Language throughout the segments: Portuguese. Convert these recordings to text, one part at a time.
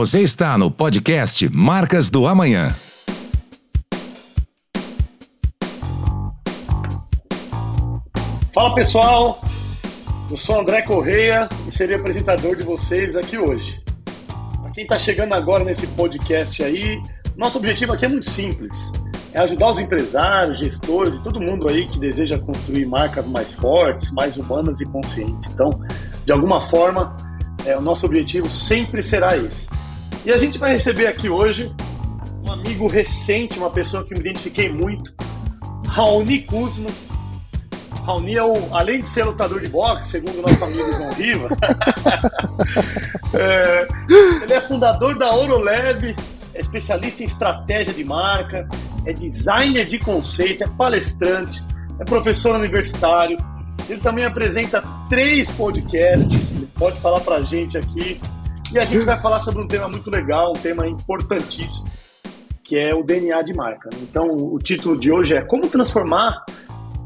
Você está no podcast Marcas do Amanhã. Fala pessoal, eu sou André Correia e serei apresentador de vocês aqui hoje. Para quem está chegando agora nesse podcast aí, nosso objetivo aqui é muito simples: é ajudar os empresários, gestores e todo mundo aí que deseja construir marcas mais fortes, mais humanas e conscientes. Então, de alguma forma, é, o nosso objetivo sempre será esse. E a gente vai receber aqui hoje um amigo recente, uma pessoa que me identifiquei muito, Raoni Kuzma. Raoni é o, além de ser lutador de boxe, segundo o nosso amigo João Riva, é, ele é fundador da Orolab, é especialista em estratégia de marca, é designer de conceito, é palestrante, é professor universitário. Ele também apresenta três podcasts, ele pode falar pra gente aqui. E a gente vai falar sobre um tema muito legal, um tema importantíssimo, que é o DNA de marca. Então, o título de hoje é Como transformar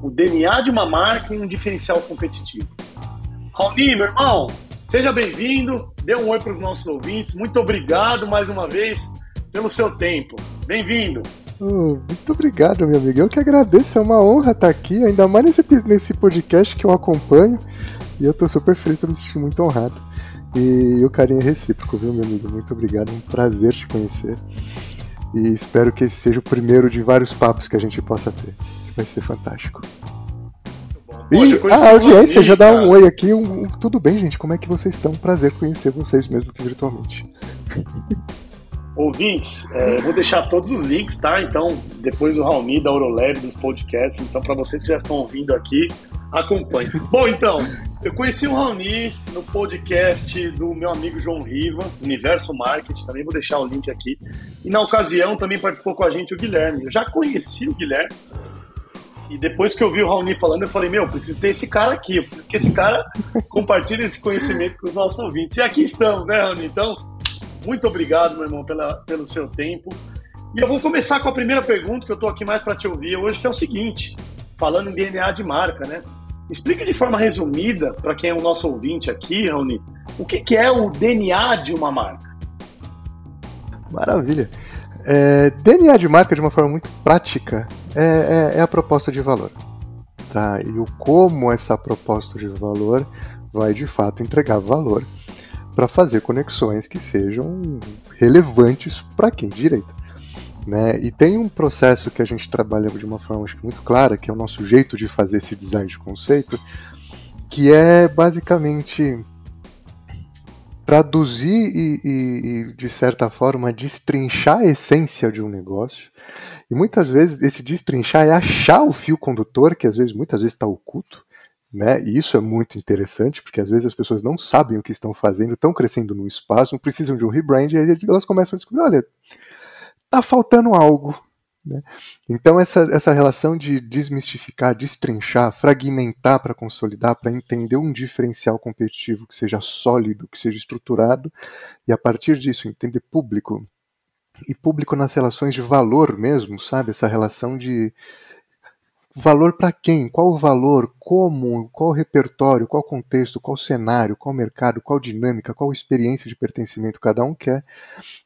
o DNA de uma marca em um diferencial competitivo. Raoni, meu irmão, seja bem-vindo, dê um oi para os nossos ouvintes. Muito obrigado mais uma vez pelo seu tempo. Bem-vindo. Oh, muito obrigado, meu amigo. Eu que agradeço, é uma honra estar aqui, ainda mais nesse, nesse podcast que eu acompanho. E eu estou super feliz, eu me senti muito honrado. E o carinho é recíproco, viu, meu amigo? Muito obrigado, é um prazer te conhecer. E espero que esse seja o primeiro de vários papos que a gente possa ter. Vai ser fantástico. E a audiência já dá um oi aqui. Um, um, tudo bem, gente? Como é que vocês estão? Prazer conhecer vocês mesmo que virtualmente. Ouvintes, é, vou deixar todos os links, tá? Então, depois o Raoni da Eurolab, dos podcasts. Então, para vocês que já estão ouvindo aqui, acompanhe. Bom, então, eu conheci o Raoni no podcast do meu amigo João Riva, Universo Marketing, também vou deixar o link aqui. E na ocasião também participou com a gente o Guilherme. Eu já conheci o Guilherme. E depois que eu vi o Raoni falando, eu falei, meu, preciso ter esse cara aqui, eu preciso que esse cara compartilhe esse conhecimento com os nossos ouvintes. E aqui estamos, né, Raoni? Então, muito obrigado, meu irmão, pela, pelo seu tempo. E eu vou começar com a primeira pergunta, que eu estou aqui mais para te ouvir hoje, que é o seguinte: falando em DNA de marca, né? Explica de forma resumida, para quem é o nosso ouvinte aqui, Raoni, o que, que é o DNA de uma marca? Maravilha. É, DNA de marca, de uma forma muito prática, é, é, é a proposta de valor. Tá? E o como essa proposta de valor vai de fato entregar valor para fazer conexões que sejam relevantes para quem direito. Né? E tem um processo que a gente trabalha de uma forma acho, muito clara, que é o nosso jeito de fazer esse design de conceito, que é basicamente traduzir e, e, e, de certa forma, destrinchar a essência de um negócio. E muitas vezes esse destrinchar é achar o fio condutor, que às vezes, muitas vezes está oculto, né? E isso é muito interessante, porque às vezes as pessoas não sabem o que estão fazendo, estão crescendo no espaço, precisam de um rebrand, e aí elas começam a descobrir, olha, tá faltando algo. Né? Então essa, essa relação de desmistificar, destrinchar, fragmentar para consolidar, para entender um diferencial competitivo que seja sólido, que seja estruturado, e a partir disso entender público, e público nas relações de valor mesmo, sabe? Essa relação de Valor para quem? Qual o valor? Como? Qual repertório? Qual contexto? Qual cenário? Qual mercado? Qual dinâmica? Qual experiência de pertencimento cada um quer?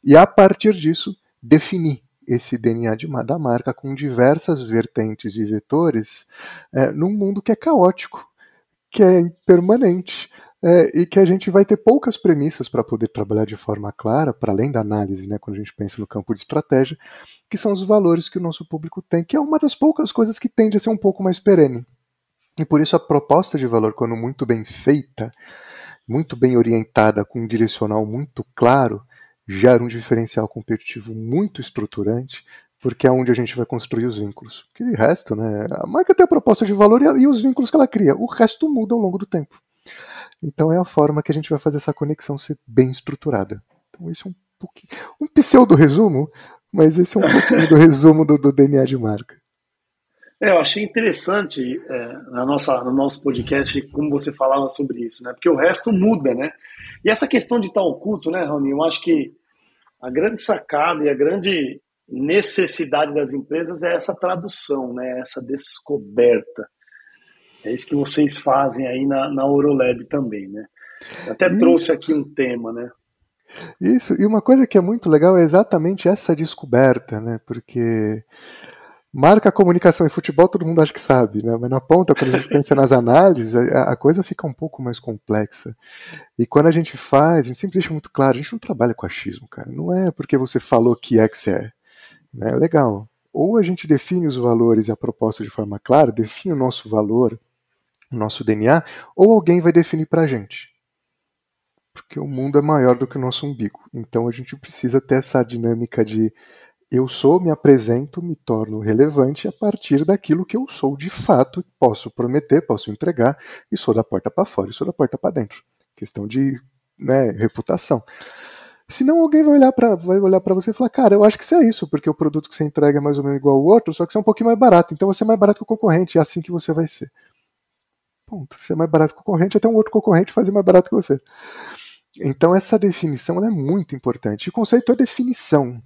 E a partir disso, definir esse DNA de, da marca com diversas vertentes e vetores é, num mundo que é caótico, que é impermanente, é, e que a gente vai ter poucas premissas para poder trabalhar de forma clara, para além da análise, né, quando a gente pensa no campo de estratégia, que são os valores que o nosso público tem, que é uma das poucas coisas que tende a ser um pouco mais perene. E por isso a proposta de valor, quando muito bem feita, muito bem orientada, com um direcional muito claro, gera um diferencial competitivo muito estruturante, porque é onde a gente vai construir os vínculos. Porque de resto, né, a marca tem a proposta de valor e, os vínculos que ela cria. O resto muda ao longo do tempo. Então é a forma que a gente vai fazer essa conexão ser bem estruturada. Então esse é um pouquinho, um pseudo resumo, mas esse é um pouquinho do resumo do, do, DNA de marca. É, eu achei interessante é, na nossa, no nosso podcast como você falava sobre isso, né? Porque o resto muda, né? E essa questão de estar oculto, né, Rony? Eu acho que a grande sacada e a grande necessidade das empresas é essa tradução, né? Essa descoberta. É isso que vocês fazem aí na, na Orolab também, né? Eu até trouxe aqui um tema, né? Isso, e uma coisa que é muito legal é exatamente essa descoberta, né? Porque marca, comunicação e futebol todo mundo acha que sabe, né? Mas na ponta, quando a gente pensa nas análises, a, a, coisa fica um pouco mais complexa. E quando a gente faz, a gente sempre deixa muito claro, a gente não trabalha com achismo, cara. Não é porque você falou que é que você é. Né? Legal. Ou a gente define os valores e a proposta de forma clara, define o nosso valor, o nosso DNA, ou alguém vai definir pra gente porque o mundo é maior do que o nosso umbigo. Então a gente precisa ter essa dinâmica de eu sou, me apresento, me torno relevante a partir daquilo que eu sou de fato, posso prometer, posso entregar, e sou da porta para fora, e sou da porta para dentro. Questão de né, reputação. Senão alguém vai olhar para vai olhar para você e falar, cara, eu acho que isso é isso, porque o produto que você entrega é mais ou menos igual ao outro, só que você é um pouquinho mais barato, então você é mais barato que o concorrente, é assim que você vai ser. Ponto. Você é mais barato que o concorrente, até um outro concorrente fazer mais barato que você. Então essa definição é muito importante. o conceito é definição.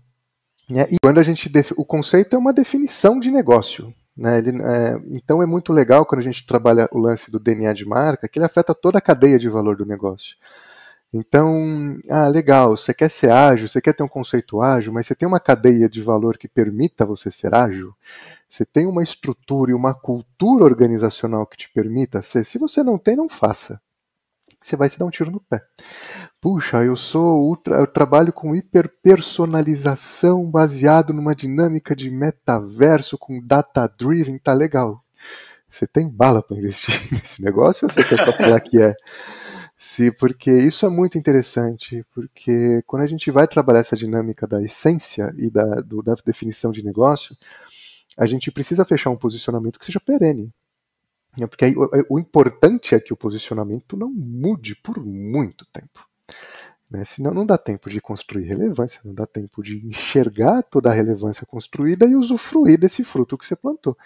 Né? E quando a gente o conceito é uma definição de negócio. Né? Ele, é... então é muito legal quando a gente trabalha o lance do DNA de marca, que ele afeta toda a cadeia de valor do negócio. Então, ah, legal, você quer ser ágil, você quer ter um conceito ágil, mas você tem uma cadeia de valor que permita você ser ágil? Você tem uma estrutura e uma cultura organizacional que te permita ser? Se você não tem, não faça você vai se dar um tiro no pé. Puxa, eu sou ultra, eu trabalho com hiperpersonalização baseado numa dinâmica de metaverso com data driven, tá legal. Você tem bala para investir nesse negócio ou você quer só falar que é? Sim, porque isso é muito interessante, porque quando a gente vai trabalhar essa dinâmica da essência e da, do, da definição de negócio, a gente precisa fechar um posicionamento que seja perene. Porque aí, o, o, importante é que o posicionamento não mude por muito tempo. Né? Senão não dá tempo de construir relevância, não dá tempo de enxergar toda a relevância construída e usufruir desse fruto que você plantou.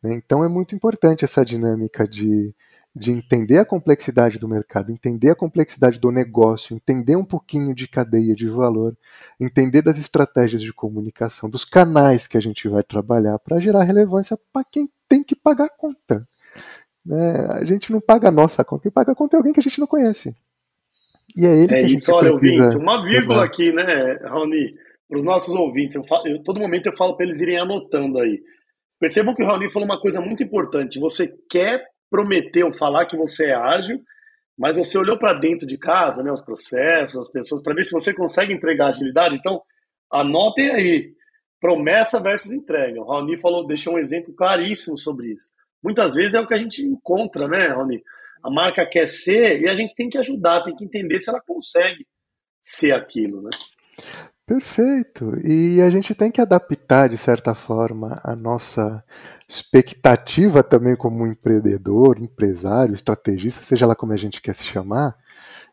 Né? Então é muito importante essa dinâmica de, de entender a complexidade do mercado, entender a complexidade do negócio, entender um pouquinho de cadeia de valor, entender das estratégias de comunicação, dos canais que a gente vai trabalhar para gerar relevância para quem tem que pagar a conta. Né? A gente não paga a nossa conta, quem paga a conta é alguém que a gente não conhece. E é ele é que a gente isso, olha, precisa... ouvintes, uma vírgula aqui, né, Raoni, para os nossos ouvintes. Eu falo, eu, todo momento eu falo para eles irem anotando aí. Percebam que o Raoni falou uma coisa muito importante. Você quer prometer ou falar que você é ágil, mas você olhou para dentro de casa, né, os processos, as pessoas, para ver se você consegue entregar agilidade. Então, anotem aí. Promessa versus entrega. O Raoni falou, deixou um exemplo claríssimo sobre isso muitas vezes é o que a gente encontra, né, Rony? A marca quer ser e a gente tem que ajudar, tem que entender se ela consegue ser aquilo, né? Perfeito. E a gente tem que adaptar, de certa forma, a nossa expectativa também como empreendedor, empresário, estrategista, seja lá como a gente quer se chamar,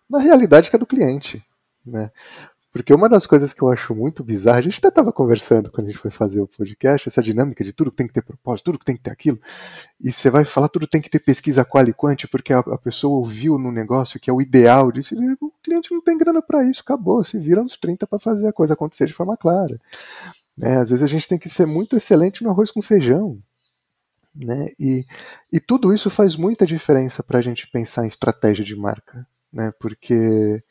na realidade que é do cliente. Né? Porque uma das coisas que eu acho muito bizarra, a gente até estava conversando quando a gente foi fazer o podcast, essa dinâmica de tudo tem que ter propósito, tudo tem que ter aquilo, e você vai falar tudo tem que ter pesquisa qual e quant, porque a, a, pessoa ouviu no negócio que é o ideal disso, e o cliente não tem grana para isso, acabou, se vira nos 30 para fazer a coisa acontecer de forma clara. Né? Às vezes a gente tem que ser muito excelente no arroz com feijão. Né? E, e tudo isso faz muita diferença para a gente pensar em estratégia de marca. Né? Porque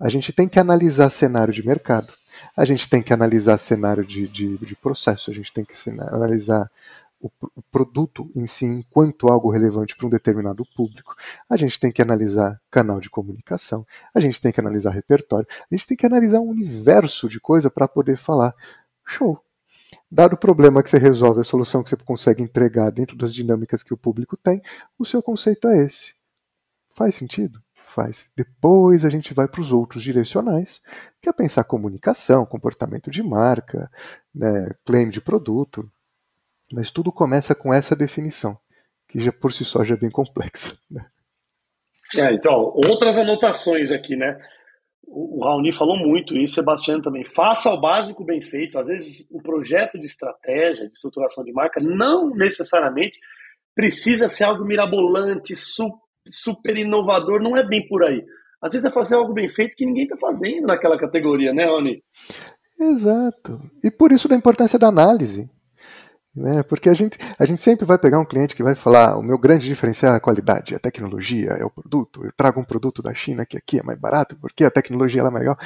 a gente tem que analisar cenário de mercado, a gente tem que analisar cenário de, de, de processo, a gente tem que analisar o, o, produto em si enquanto algo relevante para um determinado público, a gente tem que analisar canal de comunicação, a gente tem que analisar repertório, a gente tem que analisar um universo de coisa para poder falar, show. Dado o problema que você resolve, a solução que você consegue entregar dentro das dinâmicas que o público tem, o seu conceito é esse. Faz sentido? Faz. Depois a gente vai para os outros direcionais, que é pensar comunicação, comportamento de marca, né, claim de produto. Mas tudo começa com essa definição, que já por si só já é bem complexa. Né? É, então, outras anotações aqui, né? O Raoni falou muito isso, Sebastião também. Faça o básico bem feito. Às vezes, o projeto de estratégia, de estruturação de marca, não necessariamente precisa ser algo mirabolante, super super inovador, não é bem por aí. Às vezes é fazer algo bem feito que ninguém está fazendo naquela categoria, né, Rony? Exato. E por isso da importância da análise. Né? Porque a gente, a gente sempre vai pegar um cliente que vai falar: o meu grande diferencial é a qualidade, é a tecnologia, é o produto. Eu trago um produto da China que aqui é mais barato porque a tecnologia é legal.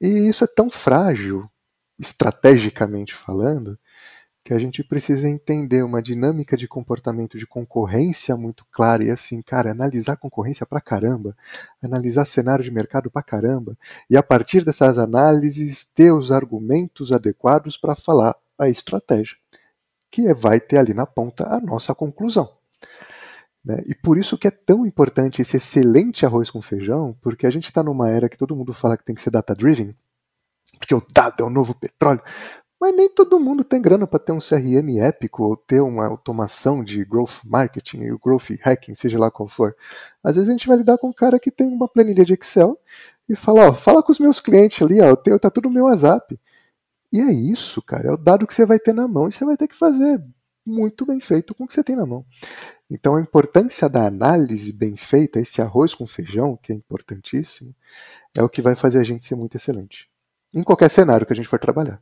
E isso é tão frágil, estrategicamente falando, que a gente precisa entender uma dinâmica de comportamento de concorrência muito clara e assim, cara, analisar concorrência pra caramba, analisar cenário de mercado pra caramba, e a partir dessas análises ter os argumentos adequados para falar a estratégia, que é, vai ter ali na ponta a nossa conclusão. Né? E por isso que é tão importante esse excelente arroz com feijão, porque a gente está numa era que todo mundo fala que tem que ser data-driven, porque o dado é o novo petróleo. Mas nem todo mundo tem grana para ter um CRM épico ou ter uma automação de growth marketing e growth hacking, seja lá qual for. Às vezes a gente vai lidar com um cara que tem uma planilha de Excel e fala, ó, fala com os meus clientes ali, ó, tá tudo no meu WhatsApp. E é isso, cara, é o dado que você vai ter na mão e você vai ter que fazer muito bem feito com o que você tem na mão. Então a importância da análise bem feita, esse arroz com feijão, que é importantíssimo, é o que vai fazer a gente ser muito excelente. Em qualquer cenário que a gente for trabalhar.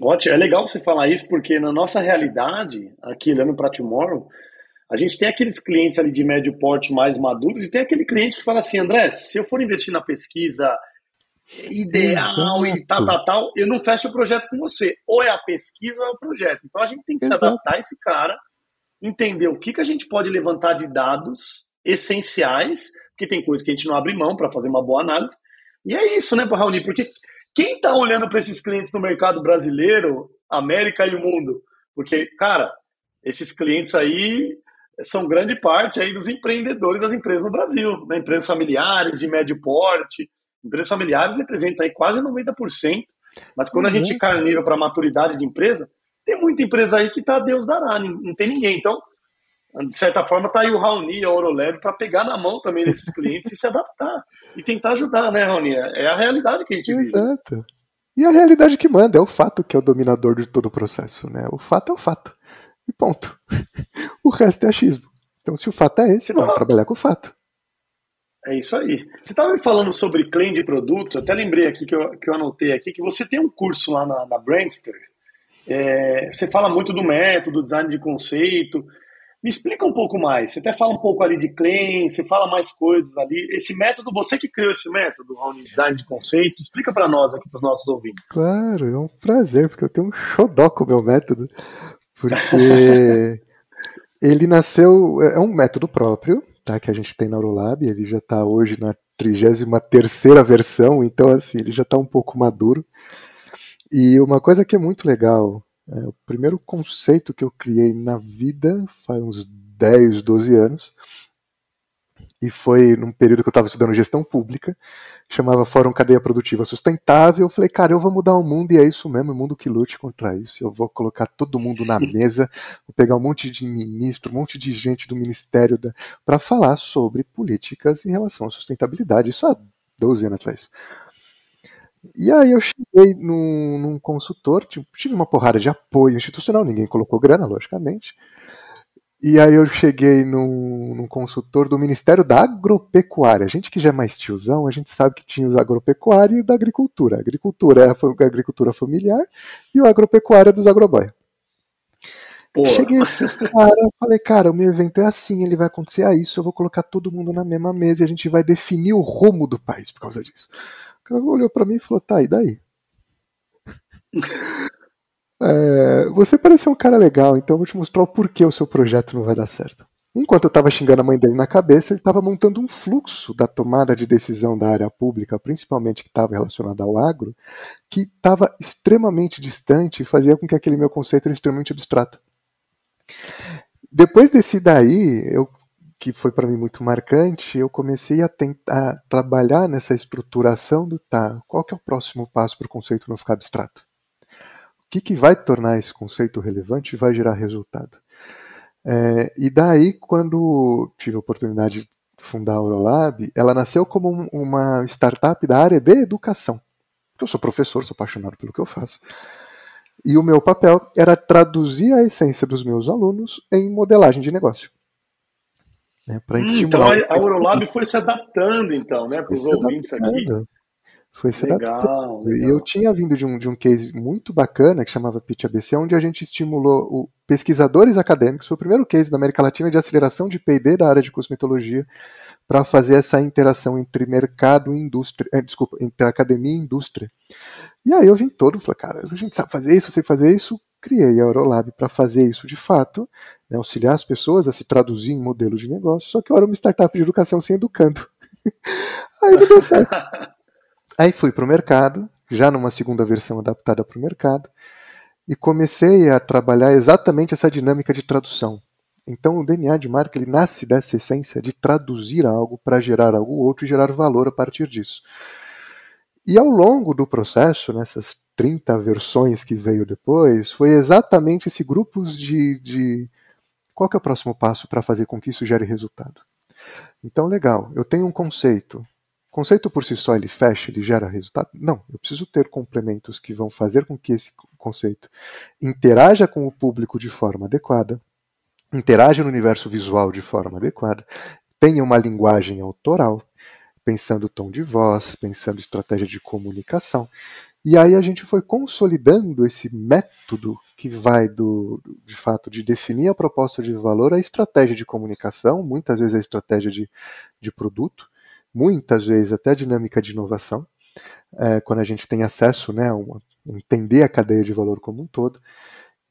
Ótimo, é legal você falar isso, porque na nossa realidade, aqui olhando para Tomorrow, a gente tem aqueles clientes ali de médio porte mais maduros e tem aquele cliente que fala assim, André, se eu for investir na pesquisa ideal Exato. e tal, tal, tal, eu não fecho o projeto com você. Ou é a pesquisa ou é o projeto. Então a gente tem que Exato. se adaptar a esse cara, entender o que, que a gente pode levantar de dados essenciais, porque tem coisas que a gente não abre mão para fazer uma boa análise. E é isso, né, Raoni? Porque quem está olhando para esses clientes no mercado brasileiro, América e o mundo? Porque, cara, esses clientes aí são grande parte aí dos empreendedores das empresas no Brasil, né? empresas familiares de médio porte. Empresas familiares representam aí quase 90%, mas quando uhum. a gente uhum. cai no nível para maturidade de empresa, tem muita empresa aí que tá Deus dará, não tem ninguém. Então, de certa forma, tá aí o Raoni, a Oroleve, para pegar na mão também desses clientes e se adaptar. E tentar ajudar, né, Raoni? É a realidade que a gente Exato. vive. Exato. E a realidade que manda, é o fato que é o dominador de todo o processo, né? O fato é o fato. E ponto. O resto é achismo. Então, se o fato é esse, Você vamos tava... trabalhar com o fato. É isso aí. Você estava me falando sobre claim de produto, eu até lembrei aqui que eu, que eu anotei aqui, que você tem um curso lá na, na Brandster. É, você fala muito do método, design de conceito. Me explica um pouco mais. Você até fala um pouco ali de claim, você fala mais coisas ali. Esse método, você que criou esse método, Raoni, design de conceito, explica para nós aqui, para os nossos ouvintes. Claro, é um prazer, porque eu tenho um xodó com o meu método. Porque ele nasceu, é um método próprio, tá, que a gente tem na Urolab, ele já está hoje na 33 versão, então assim, ele já está um pouco maduro. E uma coisa que é muito legal é, o primeiro conceito que eu criei na vida faz uns 10, 12 anos. E foi num período que eu estava estudando gestão pública, chamava Fórum Cadeia Produtiva Sustentável. Eu falei, cara, eu vou mudar o mundo e é isso mesmo, o mundo que lute contra isso. Eu vou colocar todo mundo na mesa, vou pegar um monte de ministro, um monte de gente do Ministério para falar sobre políticas em relação à sustentabilidade. Isso há 12 anos atrás. E aí eu cheguei num, num consultor, tipo, tive uma porrada de apoio institucional, ninguém colocou grana, logicamente. E aí eu cheguei num, num, consultor do Ministério da Agropecuária. A gente que já é mais tiozão, a gente sabe que tinha o agropecuária e o da agricultura. A agricultura é a, agricultura familiar e o agropecuária dos agroboia. Cheguei cara, falei, cara, o meu evento é assim, ele vai acontecer a isso, eu vou colocar todo mundo na mesma mesa e a gente vai definir o rumo do país por causa disso cara olhou para mim e falou: tá, e daí? é, você parece um cara legal, então eu vou te mostrar o porquê o seu projeto não vai dar certo. Enquanto eu estava xingando a mãe dele na cabeça, ele estava montando um fluxo da tomada de decisão da área pública, principalmente que estava relacionada ao agro, que estava extremamente distante e fazia com que aquele meu conceito era extremamente abstrato. Depois desse daí, eu que foi para mim muito marcante, eu comecei a tentar trabalhar nessa estruturação do tá, qual que é o próximo passo para o conceito não ficar abstrato? O que, que vai tornar esse conceito relevante e vai gerar resultado? É, e daí, quando tive a oportunidade de fundar a Eurolab, ela nasceu como uma startup da área de educação. Eu sou professor, sou apaixonado pelo que eu faço. E o meu papel era traduzir a essência dos meus alunos em modelagem de negócio né, para hum, estimular. Então a Eurolab foi se adaptando, então, né, para os ouvintes aqui. Foi esse legal, legal. E eu tinha vindo de um, de um case muito bacana que chamava Pitch ABC, onde a gente estimulou o, pesquisadores acadêmicos. Foi o primeiro case da América Latina de aceleração de PD da área de cosmetologia para fazer essa interação entre mercado e indústria, eh, desculpa, entre academia e indústria. E aí eu vim todo, falei, cara, a gente sabe fazer isso, sei fazer isso, criei a Eurolab para fazer isso de fato, né, auxiliar as pessoas a se traduzir em modelos de negócio, só que eu era uma startup de educação sem educando. aí não deu certo. Aí fui para o mercado, já numa segunda versão adaptada para o mercado, e comecei a trabalhar exatamente essa dinâmica de tradução. Então o DNA de marca ele nasce dessa essência de traduzir algo para gerar algo outro e gerar valor a partir disso. E ao longo do processo, nessas 30 versões que veio depois, foi exatamente esse grupo de, de qual que é o próximo passo para fazer com que isso gere resultado. Então, legal, eu tenho um conceito, conceito por si só ele fecha, ele gera resultado? Não, eu preciso ter complementos que vão fazer com que esse conceito interaja com o público de forma adequada, interaja no universo visual de forma adequada, tenha uma linguagem autoral, pensando tom de voz, pensando estratégia de comunicação. E aí a gente foi consolidando esse método que vai do, de fato, de definir a proposta de valor, a estratégia de comunicação, muitas vezes a estratégia de, de produto, muitas vezes até a dinâmica de inovação, é, quando a gente tem acesso, né, uma, entender a cadeia de valor como um todo.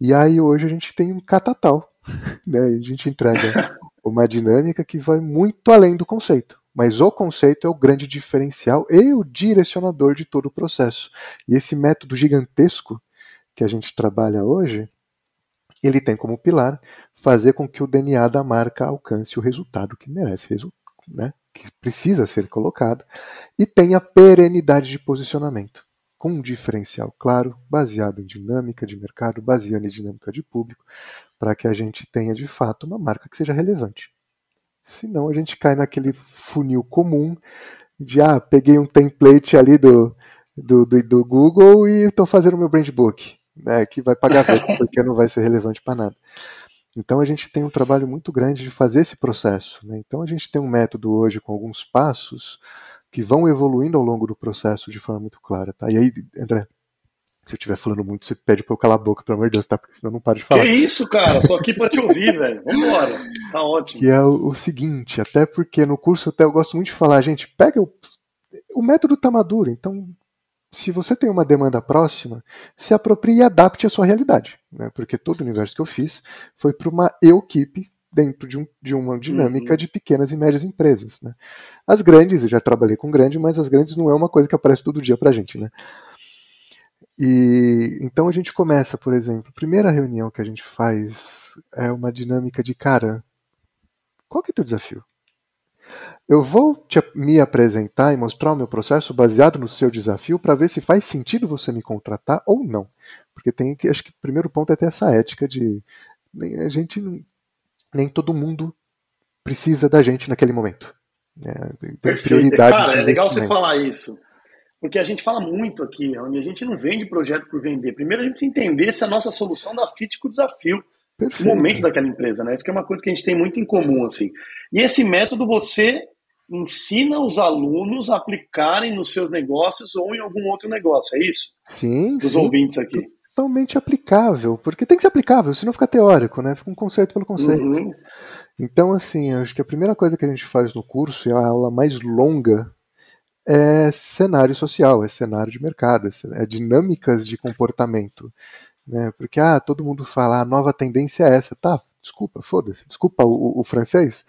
E aí hoje a gente tem um catatal, né, a gente entrega uma dinâmica que vai muito além do conceito. Mas o conceito é o grande diferencial e o direcionador de todo o processo. E esse método gigantesco que a gente trabalha hoje, ele tem como pilar fazer com que o DNA da marca alcance o resultado que merece, né? que precisa ser colocado, e tenha perenidade de posicionamento, com um diferencial claro, baseado em dinâmica de mercado, baseado em dinâmica de público, para que a gente tenha de fato uma marca que seja relevante. Senão a gente cai naquele funil comum de ah, peguei um template ali do, do, do, do Google e estou fazendo o meu brand book, né, que vai pagar porque não vai ser relevante para nada. Então a gente tem um trabalho muito grande de fazer esse processo. Né? Então a gente tem um método hoje com alguns passos que vão evoluindo ao longo do processo de forma muito clara. Tá? E aí, André, se eu estiver falando muito, você pede pra eu calar a boca, pelo amor de Deus, tá? Porque senão eu não paro de falar. Que isso, cara? Tô aqui pra te ouvir, velho. Vambora. Tá ótimo. E é o, o, seguinte, até porque no curso até eu gosto muito de falar, gente, pega o. O método tá maduro, então se você tem uma demanda próxima, se aproprie e adapte à sua realidade. Né? Porque todo o universo que eu fiz foi para uma equipe dentro de, um, de uma dinâmica uhum. de pequenas e médias empresas. Né? As grandes, eu já trabalhei com grande, mas as grandes não é uma coisa que aparece todo dia para a gente. Né? E então a gente começa, por exemplo, a primeira reunião que a gente faz é uma dinâmica de cara, qual que é o teu desafio? Eu vou te, me apresentar e mostrar o meu processo baseado no seu desafio para ver se faz sentido você me contratar ou não. Porque tem que, acho que o primeiro ponto é ter essa ética de a gente nem todo mundo precisa da gente naquele momento. Né? Tem prioridade. Cara, é legal você falar isso. Porque a gente fala muito aqui, onde a gente não vende projeto por vender. Primeiro a gente precisa entender se a nossa solução dá fit com o desafio. Perfeito. O momento daquela empresa, né? Isso que é uma coisa que a gente tem muito em comum, assim. E esse método você ensina os alunos a aplicarem nos seus negócios ou em algum outro negócio, é isso? Sim, Dos sim. ouvintes aqui. Totalmente aplicável, porque tem que ser aplicável, senão fica teórico, né? Fica um conceito pelo conceito. Uhum. Então, assim, acho que a primeira coisa que a gente faz no curso, é a aula mais longa é cenário social, é cenário de mercado, é, é dinâmicas de comportamento. Né? Porque ah, todo mundo fala, a nova tendência é essa. Tá, desculpa, foda-se, desculpa o, o, francês,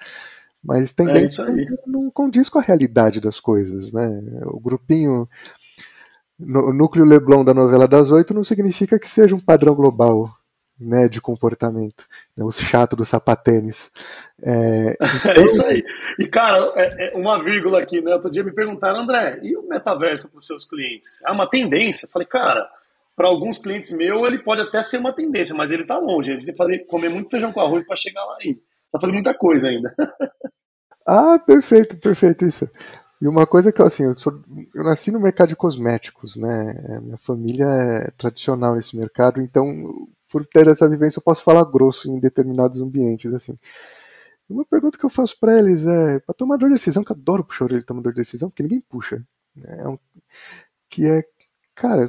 mas tendência é não, condiz com a realidade das coisas. Né? O grupinho, o núcleo Leblon da novela das oito não significa que seja um padrão global né, de comportamento, né, o chato do sapatênis. É, então... é isso aí. E, cara, é, é uma vírgula aqui, né? Outro dia me perguntaram, André, e o metaverso para os seus clientes? É uma tendência? Eu falei, cara, para alguns clientes meus, ele pode até ser uma tendência, mas ele está longe. Ele precisa fazer, comer muito feijão com arroz para chegar lá ainda. Precisa fazer muita coisa ainda. ah, perfeito, perfeito isso. E uma coisa que assim, eu, sou, eu nasci no mercado de cosméticos, né? Minha família é tradicional nesse mercado, então por ter essa vivência, eu posso falar grosso em determinados ambientes, assim. Uma pergunta que eu faço para eles é, para tomador de decisão, que eu adoro puxar o de tomador de decisão, porque ninguém puxa. Né? É que é, cara,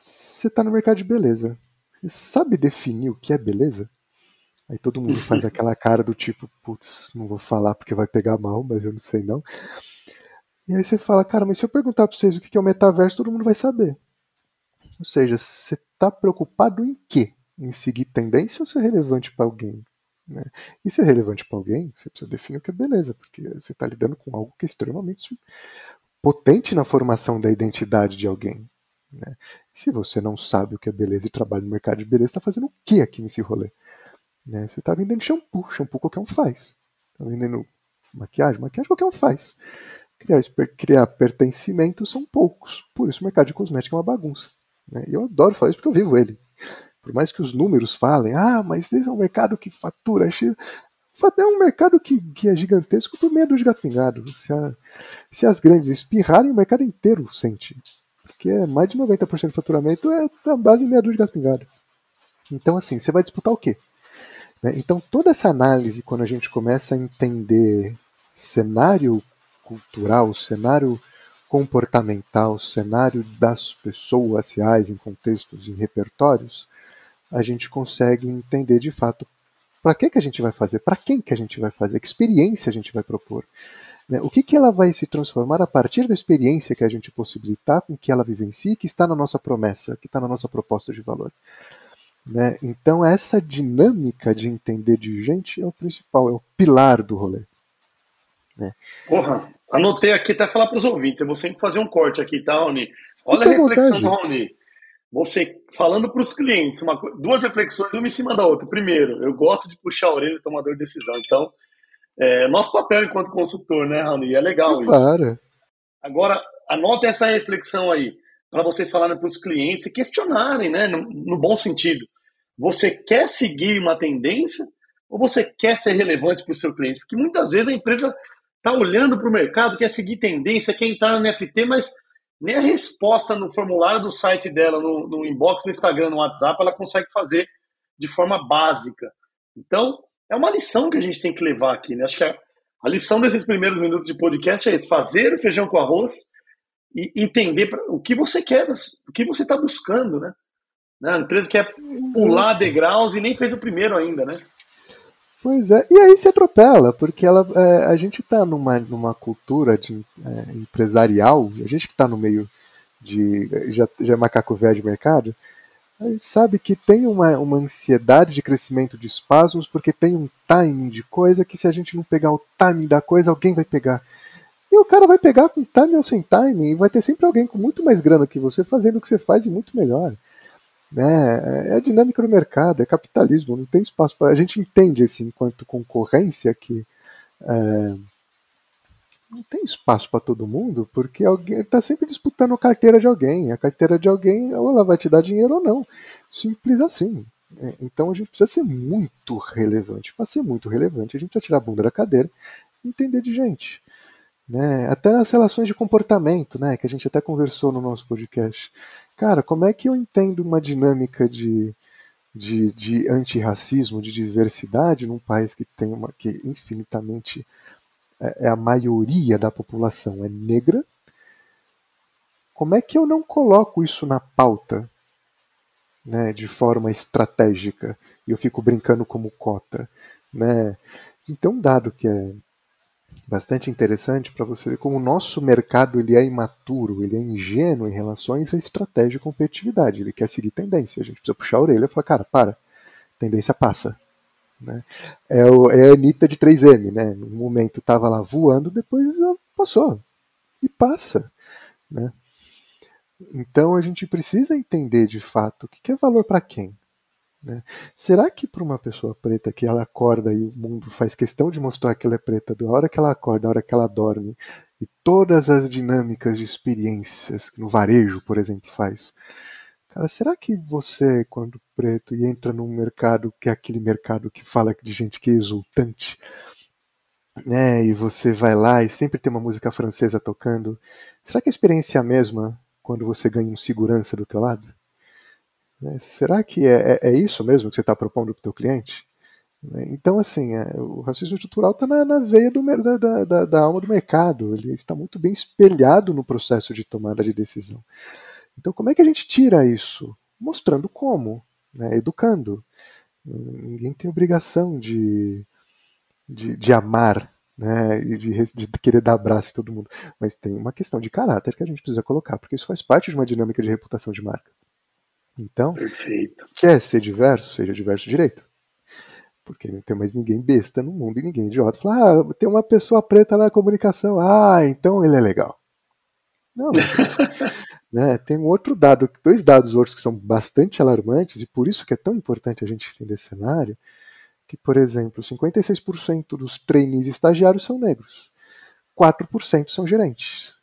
você está no mercado de beleza. Você sabe definir o que é beleza? Aí todo mundo faz aquela cara do tipo, putz, não vou falar porque vai pegar mal, mas eu não sei não. E aí você fala, cara, mas se eu perguntar para vocês o que é o metaverso, todo mundo vai saber. Ou seja, você está preocupado em quê? Em seguir tendência ou ser relevante para alguém? Né? E ser relevante para alguém, você precisa definir o que é beleza, porque você está lidando com algo que é extremamente potente na formação da identidade de alguém. Né? Se você não sabe o que é beleza e trabalha no mercado de beleza, está fazendo o que aqui nesse rolê? Né? Você está vendendo shampoo, shampoo qualquer um faz. Está vendendo maquiagem, maquiagem qualquer um faz. Criar, criar pertencimento são poucos. Por isso o mercado de cosmética é uma bagunça. Né? E eu adoro falar isso porque eu vivo ele. Por mais que os números falem, ah, mas esse é um mercado que fatura É um mercado que, que é gigantesco por dúzia de gato pingado. Se, a, se as grandes espirrarem, o mercado inteiro sente. Porque mais de 90% do faturamento é da base meia dúzia de gato pingado. Então, assim, você vai disputar o quê? Né? Então, toda essa análise, quando a gente começa a entender cenário cultural, cenário comportamental, cenário das pessoas reais em contextos, em repertórios, a gente consegue entender de fato para que, que a gente vai fazer, para quem que a gente vai fazer, que experiência a gente vai propor. Né? O que, que ela vai se transformar a partir da experiência que a gente possibilitar com que ela vivencie, que está na nossa promessa, que está na nossa proposta de valor. Né? Então, essa dinâmica de entender de gente é o principal, é o pilar do rolê. Né? Porra, anotei aqui até falar para os ouvintes, eu vou sempre fazer um corte aqui, tá, Rony? Olha Fica a reflexão do Rony. Você falando para os clientes, uma, duas reflexões, uma em cima da outra. Primeiro, eu gosto de puxar a orelha do tomador de decisão. Então, é nosso papel enquanto consultor, né, Rony? É legal isso. Claro. Agora, anota essa reflexão aí, para vocês falarem para os clientes e questionarem, né, no, no bom sentido. Você quer seguir uma tendência ou você quer ser relevante para o seu cliente? Porque muitas vezes a empresa está olhando para o mercado, quer seguir tendência, quer entrar no NFT, mas nem a resposta no formulário do site dela, no, no inbox do Instagram, no WhatsApp, ela consegue fazer de forma básica. Então, é uma lição que a gente tem que levar aqui. Né? Acho que a, a lição desses primeiros minutos de podcast é isso: fazer o feijão com arroz e entender pra, o que você quer, o que você está buscando. Né? né? A empresa quer pular degraus e nem fez o primeiro ainda, né? Pois é, e aí se atropela, porque ela, é, a gente está numa, numa cultura de, é, empresarial, a gente que está no meio de. Já, já é macaco velho de mercado, a gente sabe que tem uma, uma ansiedade de crescimento de espasmos, porque tem um timing de coisa que se a gente não pegar o timing da coisa, alguém vai pegar. E o cara vai pegar com timing ou sem timing, e vai ter sempre alguém com muito mais grana que você fazendo o que você faz e muito melhor. Né? É a dinâmica do mercado, é capitalismo, não tem espaço para. A gente entende assim, enquanto concorrência que é, não tem espaço para todo mundo, porque alguém está sempre disputando a carteira de alguém. A carteira de alguém, ou ela vai te dar dinheiro ou não. Simples assim. É, então a gente precisa ser muito relevante. Para ser muito relevante, a gente precisa tirar a bunda da cadeira e entender de gente. Né? Até nas relações de comportamento, né? que a gente até conversou no nosso podcast. Cara, como é que eu entendo uma dinâmica de, de, de antirracismo, de diversidade, num país que tem uma que infinitamente é, é a maioria da população é negra? Como é que eu não coloco isso na pauta, né, de forma estratégica e eu fico brincando como cota, né? Então, dado que é bastante interessante para você ver como o nosso mercado ele é imaturo, ele é ingênuo em relação a estratégia e competitividade. Ele quer seguir tendência. A gente precisa puxar a orelha e falar, cara, para, tendência passa. Né? É, o, é a Anitta de 3M, né? No momento estava lá voando, depois passou. E passa. Né? Então a gente precisa entender de fato o que é valor para quem. Né? Será que para uma pessoa preta que ela acorda e o mundo faz questão de mostrar que ela é preta, da hora que ela acorda, da hora que ela dorme, e todas as dinâmicas de experiências que no varejo, por exemplo, faz? Cara, será que você, quando preto, e entra num mercado que é aquele mercado que fala de gente que é exultante, né? E você vai lá e sempre tem uma música francesa tocando, será que a experiência é a mesma quando você ganha um segurança do teu lado? Né? Será que é, é, é, isso mesmo que você está propondo para o teu cliente? Né? Então, assim, é, o racismo estrutural está na, na, veia do, da, da, da, alma do mercado, ele está muito bem espelhado no processo de tomada de decisão. Então, como é que a gente tira isso? Mostrando como, né? educando. Ninguém tem obrigação de, de, de amar né, e de, de, querer dar abraço em todo mundo. Mas tem uma questão de caráter que a gente precisa colocar, porque isso faz parte de uma dinâmica de reputação de marca. Então, Perfeito. quer ser diverso, seja diverso direito. Porque não tem mais ninguém besta no mundo e ninguém idiota. Fala, ah, tem uma pessoa preta na comunicação. Ah, então ele é legal. Não, gente, né, tem um outro dado, dois dados outros que são bastante alarmantes, e por isso que é tão importante a gente entender esse cenário, que, por exemplo, 56% dos trainees estagiários são negros, 4% são gerentes,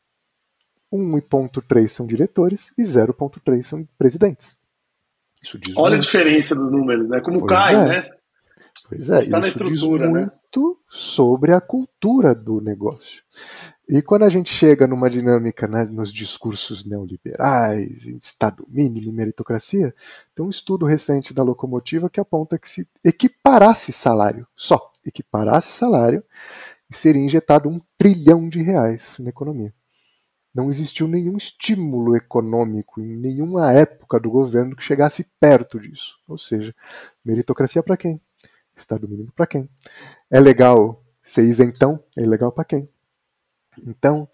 1,3% são diretores e 0,3% são presidentes. Isso diz Olha muito. a diferença dos números, né? Como pois cai, é. né? Pois é, Está isso diz né? muito né? sobre a cultura do negócio. E quando a gente chega numa dinâmica né, nos discursos neoliberais, em Estado mínimo, meritocracia, tem um estudo recente da locomotiva que aponta que se equiparasse salário, só equiparasse salário, seria injetado um trilhão de reais na economia. Não existiu nenhum estímulo econômico em nenhuma época do governo que chegasse perto disso. Ou seja, meritocracia para quem? Estado mínimo para quem? É legal ser isentão? É ilegal para quem? Então,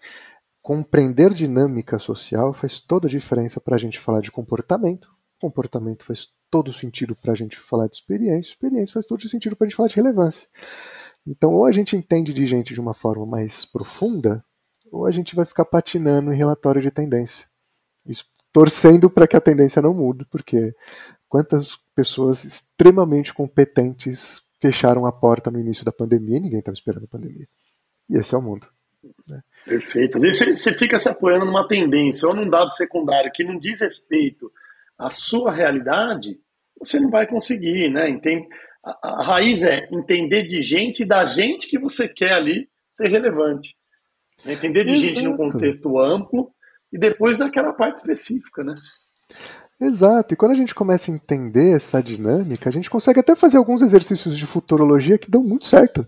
compreender dinâmica social faz toda a diferença para a gente falar de comportamento. Comportamento faz todo sentido para a gente falar de experiência. Experiência faz todo sentido para a gente falar de relevância. Então, ou a gente entende de gente de uma forma mais profunda, ou a gente vai ficar patinando em relatório de tendência. Isso, torcendo para que a tendência não mude, porque quantas pessoas extremamente competentes fecharam a porta no início da pandemia e ninguém estava esperando a pandemia. E esse é o mundo. Né? Perfeito. Às vezes você fica se apoiando numa tendência ou num dado secundário que não diz respeito à sua realidade, você não vai conseguir, né? Entende? A, a raiz é entender de gente e da gente que você quer ali ser relevante. Entender de Exato. gente num contexto amplo e depois daquela parte específica, né? Exato, e quando a gente começa a entender essa dinâmica, a gente consegue até fazer alguns exercícios de futurologia que dão muito certo.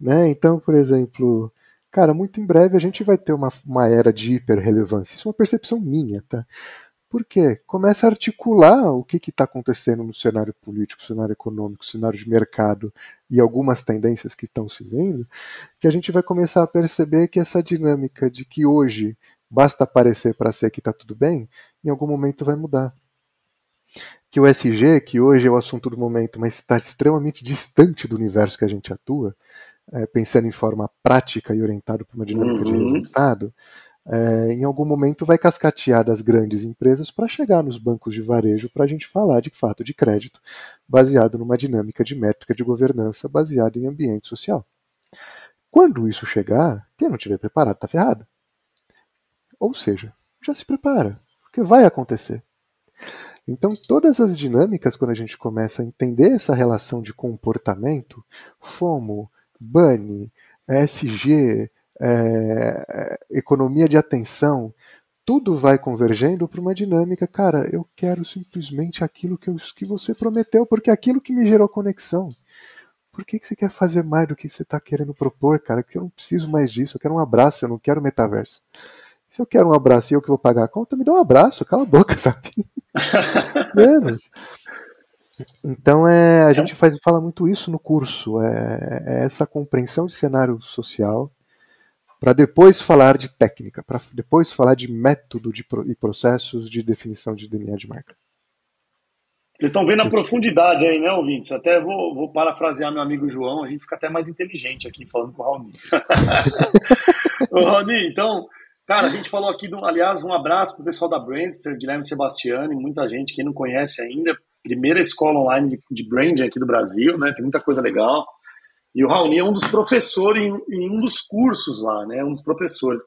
Né? Então, por exemplo, Cara, muito em breve a gente vai ter uma, uma era de hiperrelevância. Isso é uma percepção minha, tá? Por quê? Começa a articular o que está acontecendo no cenário político, cenário econômico, cenário de mercado e algumas tendências que estão se vendo, que a gente vai começar a perceber que essa dinâmica de que hoje basta aparecer para ser que está tudo bem, em algum momento vai mudar. Que o SG, que hoje é o assunto do momento, mas está extremamente distante do universo que a gente atua, é, pensando em forma prática e orientado para uma dinâmica uhum. de resultado, é, em algum momento vai cascatear das grandes empresas para chegar nos bancos de varejo para a gente falar de fato de crédito baseado numa dinâmica de métrica de governança baseada em ambiente social. Quando isso chegar, quem não tiver preparado está ferrado. Ou seja, já se prepara, porque vai acontecer. Então, todas as dinâmicas, quando a gente começa a entender essa relação de comportamento, FOMO, Bunny, SG, é, economia de atenção, tudo vai convergendo para uma dinâmica, cara, eu quero simplesmente aquilo que, eu, que você prometeu, porque é aquilo que me gerou conexão. Por que, que você quer fazer mais do que você está querendo propor, cara? Que eu não preciso mais disso, eu quero um abraço, eu não quero metaverso. Se eu quero um abraço e eu que vou pagar a conta, me dá um abraço, cala a boca, sabe? Menos. Então é, a gente faz, fala muito isso no curso, é, é essa compreensão de cenário social para depois falar de técnica, para depois falar de método de, e processos de definição de DNA de marca. Vocês estão vendo a profundidade aí, né, ouvintes? Até vou, vou parafrasear meu amigo João, a gente fica até mais inteligente aqui falando com o Raoni. Ô, Raoni, então, cara, a gente falou aqui, do, aliás, um abraço pro pessoal da Brandster, Guilherme Sebastiani, muita gente que não conhece ainda, primeira escola online de, de branding aqui do Brasil, né? Tem muita coisa legal. E o Raoni é um dos professores em, em, um dos cursos lá, né? Um dos professores.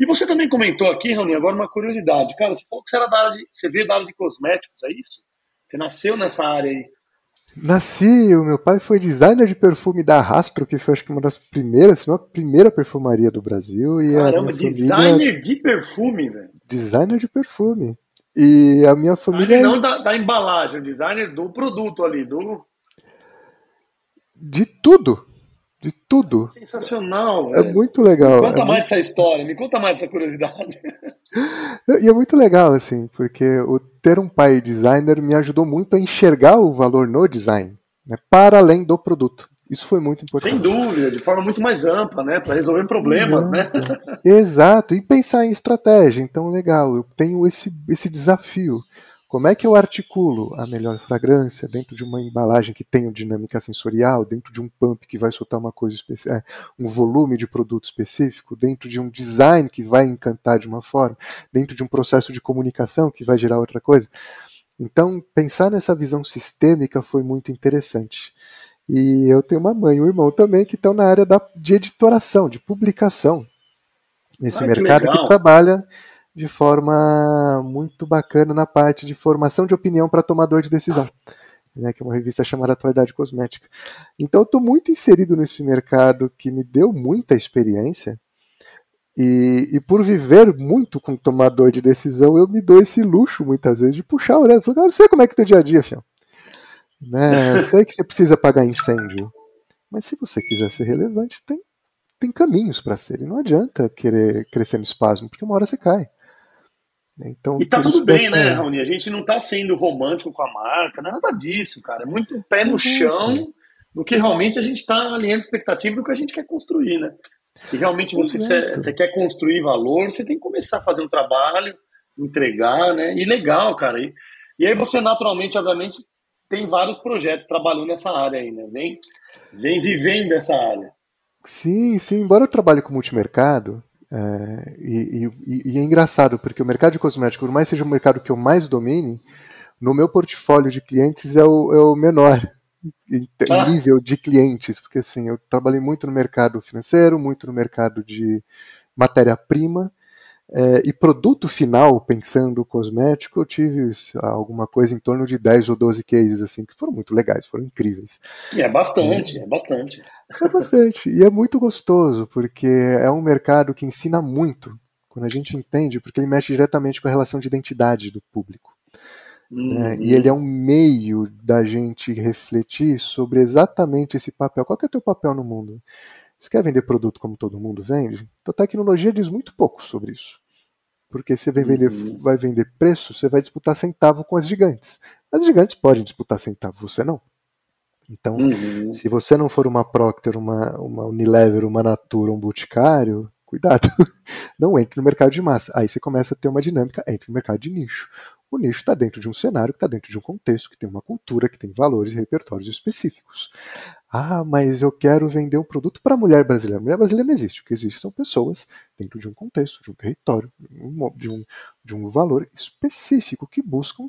E você também comentou aqui, Raoni, agora uma curiosidade. Cara, você falou que você era da área de, você veio da área de cosméticos, é isso? Você nasceu nessa área aí? Nasci, o meu pai foi designer de perfume da Rastro, que foi acho que uma das primeiras, se não a primeira perfumaria do Brasil. E Caramba, designer família... de perfume, velho. Designer de perfume. E a minha família. Designer não da, da, embalagem, o designer do produto ali, do. de tudo. De tudo. Sensacional. É muito legal. Me conta é mais muito... dessa história, me conta mais dessa curiosidade. E é muito legal, assim, porque o ter um pai designer me ajudou muito a enxergar o valor no design, né, para além do produto. Isso foi muito importante. Sem dúvida, de forma muito mais ampla, né? Para resolver problemas, né? Exato, e pensar em estratégia. Então, legal, eu tenho esse, esse desafio. Como é que eu articulo a melhor fragrância dentro de uma embalagem que tenha dinâmica sensorial, dentro de um pump que vai soltar uma coisa especial, é, um volume de produto específico, dentro de um design que vai encantar de uma forma, dentro de um processo de comunicação que vai gerar outra coisa? Então, pensar nessa visão sistêmica foi muito interessante. E eu tenho uma mãe e um irmão também que estão na área da, de editoração, de publicação, nesse mercado que, que trabalha de forma muito bacana na parte de formação de opinião para tomador de decisão. Né, que é uma revista chamada Atualidade Cosmética. Então, estou muito inserido nesse mercado que me deu muita experiência, e, e, por viver muito com tomador de decisão, eu me dou esse luxo, muitas vezes, de puxar a orelha. Falar, não sei como é que é teu dia a dia, fião. Né? Eu sei que você precisa apagar incêndio, mas se você quiser ser relevante, tem, tem caminhos para ser. E não adianta querer crescer no espasmo, porque uma hora você cai. Então, e tá tudo bem, né, Raoni? A gente não tá sendo romântico com a marca, nada disso, cara. É muito pé no chão do que realmente a gente está alinhando expectativa do que a gente quer construir, né? Se realmente você, você quer construir valor, você tem que começar a fazer um trabalho, entregar, né? E legal, cara. E, e aí você naturalmente, obviamente, tem vários projetos trabalhando nessa área ainda, né? vem, vem vivendo dessa área. Sim, sim. Embora eu trabalhe com multimercado, é, e, e, e, é engraçado, porque o mercado de cosméticos, por mais seja o mercado que eu mais domine, no meu portfólio de clientes é o, é o menor em, ah. nível de clientes, porque assim, eu trabalhei muito no mercado financeiro, muito no mercado de matéria-prima, é, e produto final, pensando cosmético, eu tive alguma coisa em torno de 10 ou 12 cases, assim, que foram muito legais, foram incríveis. E é bastante, é, é bastante. É bastante. E é muito gostoso, porque é um mercado que ensina muito, quando a gente entende, porque ele mexe diretamente com a relação de identidade do público. Uhum. Né? E ele é um meio da gente refletir sobre exatamente esse papel. Qual é o teu papel no mundo? Você quer vender produto como todo mundo vende? Então, a tecnologia diz muito pouco sobre isso. Porque você vai vender, uhum. vai vender preço, você vai disputar centavo com as gigantes. As gigantes podem disputar centavo, você não. Então, uhum. se você não for uma Procter, uma, uma Unilever, uma Natura, um Boticário, cuidado, não entre no mercado de massa. Aí você começa a ter uma dinâmica entre no mercado de nicho. O nicho está dentro de um cenário, está dentro de um contexto, que tem uma cultura, que tem valores e repertórios específicos. Ah, mas eu quero vender um produto para a mulher brasileira. Mulher brasileira não existe. O que existe são pessoas dentro de um contexto, de um território, de um, de um valor específico que buscam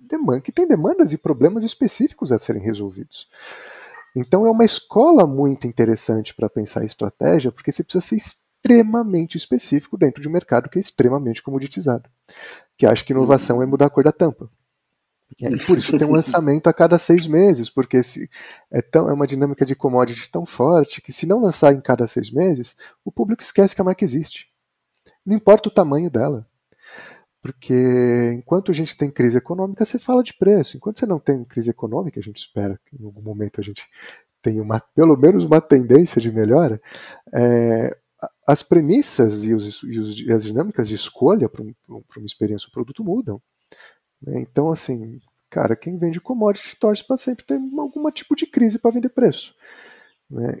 demanda, que tem demandas e problemas específicos a serem resolvidos. Então é uma escola muito interessante para pensar estratégia, porque você precisa ser extremamente específico dentro de um mercado que é extremamente comoditizado que acha que inovação é mudar a cor da tampa. E por isso tem um lançamento a cada seis meses, porque se é, tão, é uma dinâmica de commodity tão forte que se não lançar em cada seis meses, o público esquece que a marca existe. Não importa o tamanho dela. Porque enquanto a gente tem crise econômica, você fala de preço. Enquanto você não tem crise econômica, a gente espera que em algum momento a gente tenha uma, pelo menos uma tendência de melhora, é, as premissas e, os, e, os, e, as dinâmicas de escolha para um, uma experiência o produto mudam. Né? Então, assim, cara, quem vende commodity torce para sempre ter algum tipo de crise para vender preço. Né?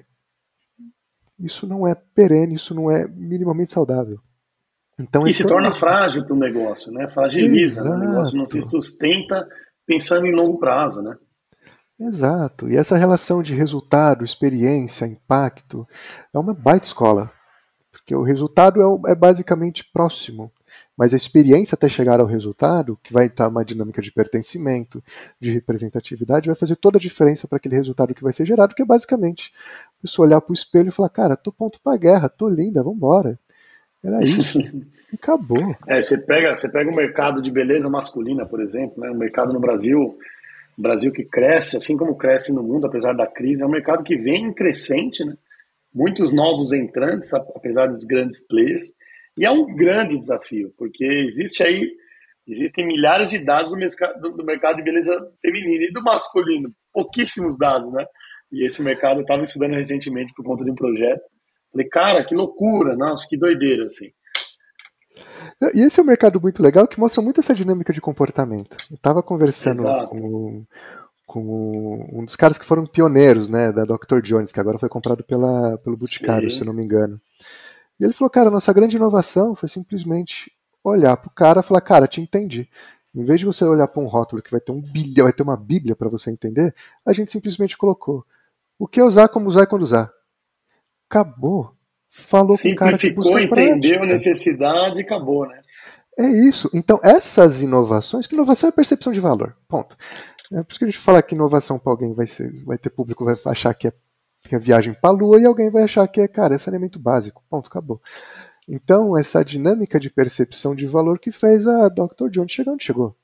Isso não é perene, isso não é minimamente saudável. Então, e então, se torna frágil para o negócio, né? Fragiliza, né? o negócio não se sustenta pensando em longo prazo, né? Exato. E essa relação de resultado, experiência, impacto é uma baita escola porque o resultado é, é basicamente próximo, mas a experiência até chegar ao resultado, que vai entrar uma dinâmica de pertencimento, de representatividade, vai fazer toda a diferença para aquele resultado que vai ser gerado, que é basicamente a pessoa olhar para o espelho e falar: Cara, tô pronto para a guerra, tô linda, vambora. Era isso. acabou. É, você pega, você pega o mercado de beleza masculina, por exemplo, né, o mercado no Brasil, Brasil que cresce, assim como cresce no mundo, apesar da crise, é um mercado que vem crescente, né? muitos novos entrantes, apesar dos grandes players, e é um grande desafio, porque existe aí existem milhares de dados do mercado, do mercado de beleza feminina e do masculino, pouquíssimos dados, né? E esse mercado eu estava estudando recentemente por conta de um projeto. Falei, cara, que loucura, nossa, que doideira, assim. E esse é um mercado muito legal que mostra muito essa dinâmica de comportamento. Eu estava conversando com, com um dos caras que foram pioneiros, né, da Dr. Jones, que agora foi comprado pela, pelo Boticário, se eu não me engano. E ele falou, cara, nossa grande inovação foi simplesmente olhar pro cara e falar, cara, te entendi. Em vez de você olhar para um rótulo que vai ter um bilhão, vai ter uma bíblia para você entender, a gente simplesmente colocou o que usar, como usar e quando usar. Acabou. Falou com o cara que busca entendeu a necessidade e acabou, né? É isso. Então, essas inovações, que inovação é percepção de valor. Ponto. É por isso que a gente fala que inovação para alguém vai ser, vai ter público vai achar que é, que é viagem para a lua e alguém vai achar que é, cara, é saneamento básico. Ponto, acabou. Então, essa dinâmica de percepção de valor que fez a Dr. Jones chegar onde chegou.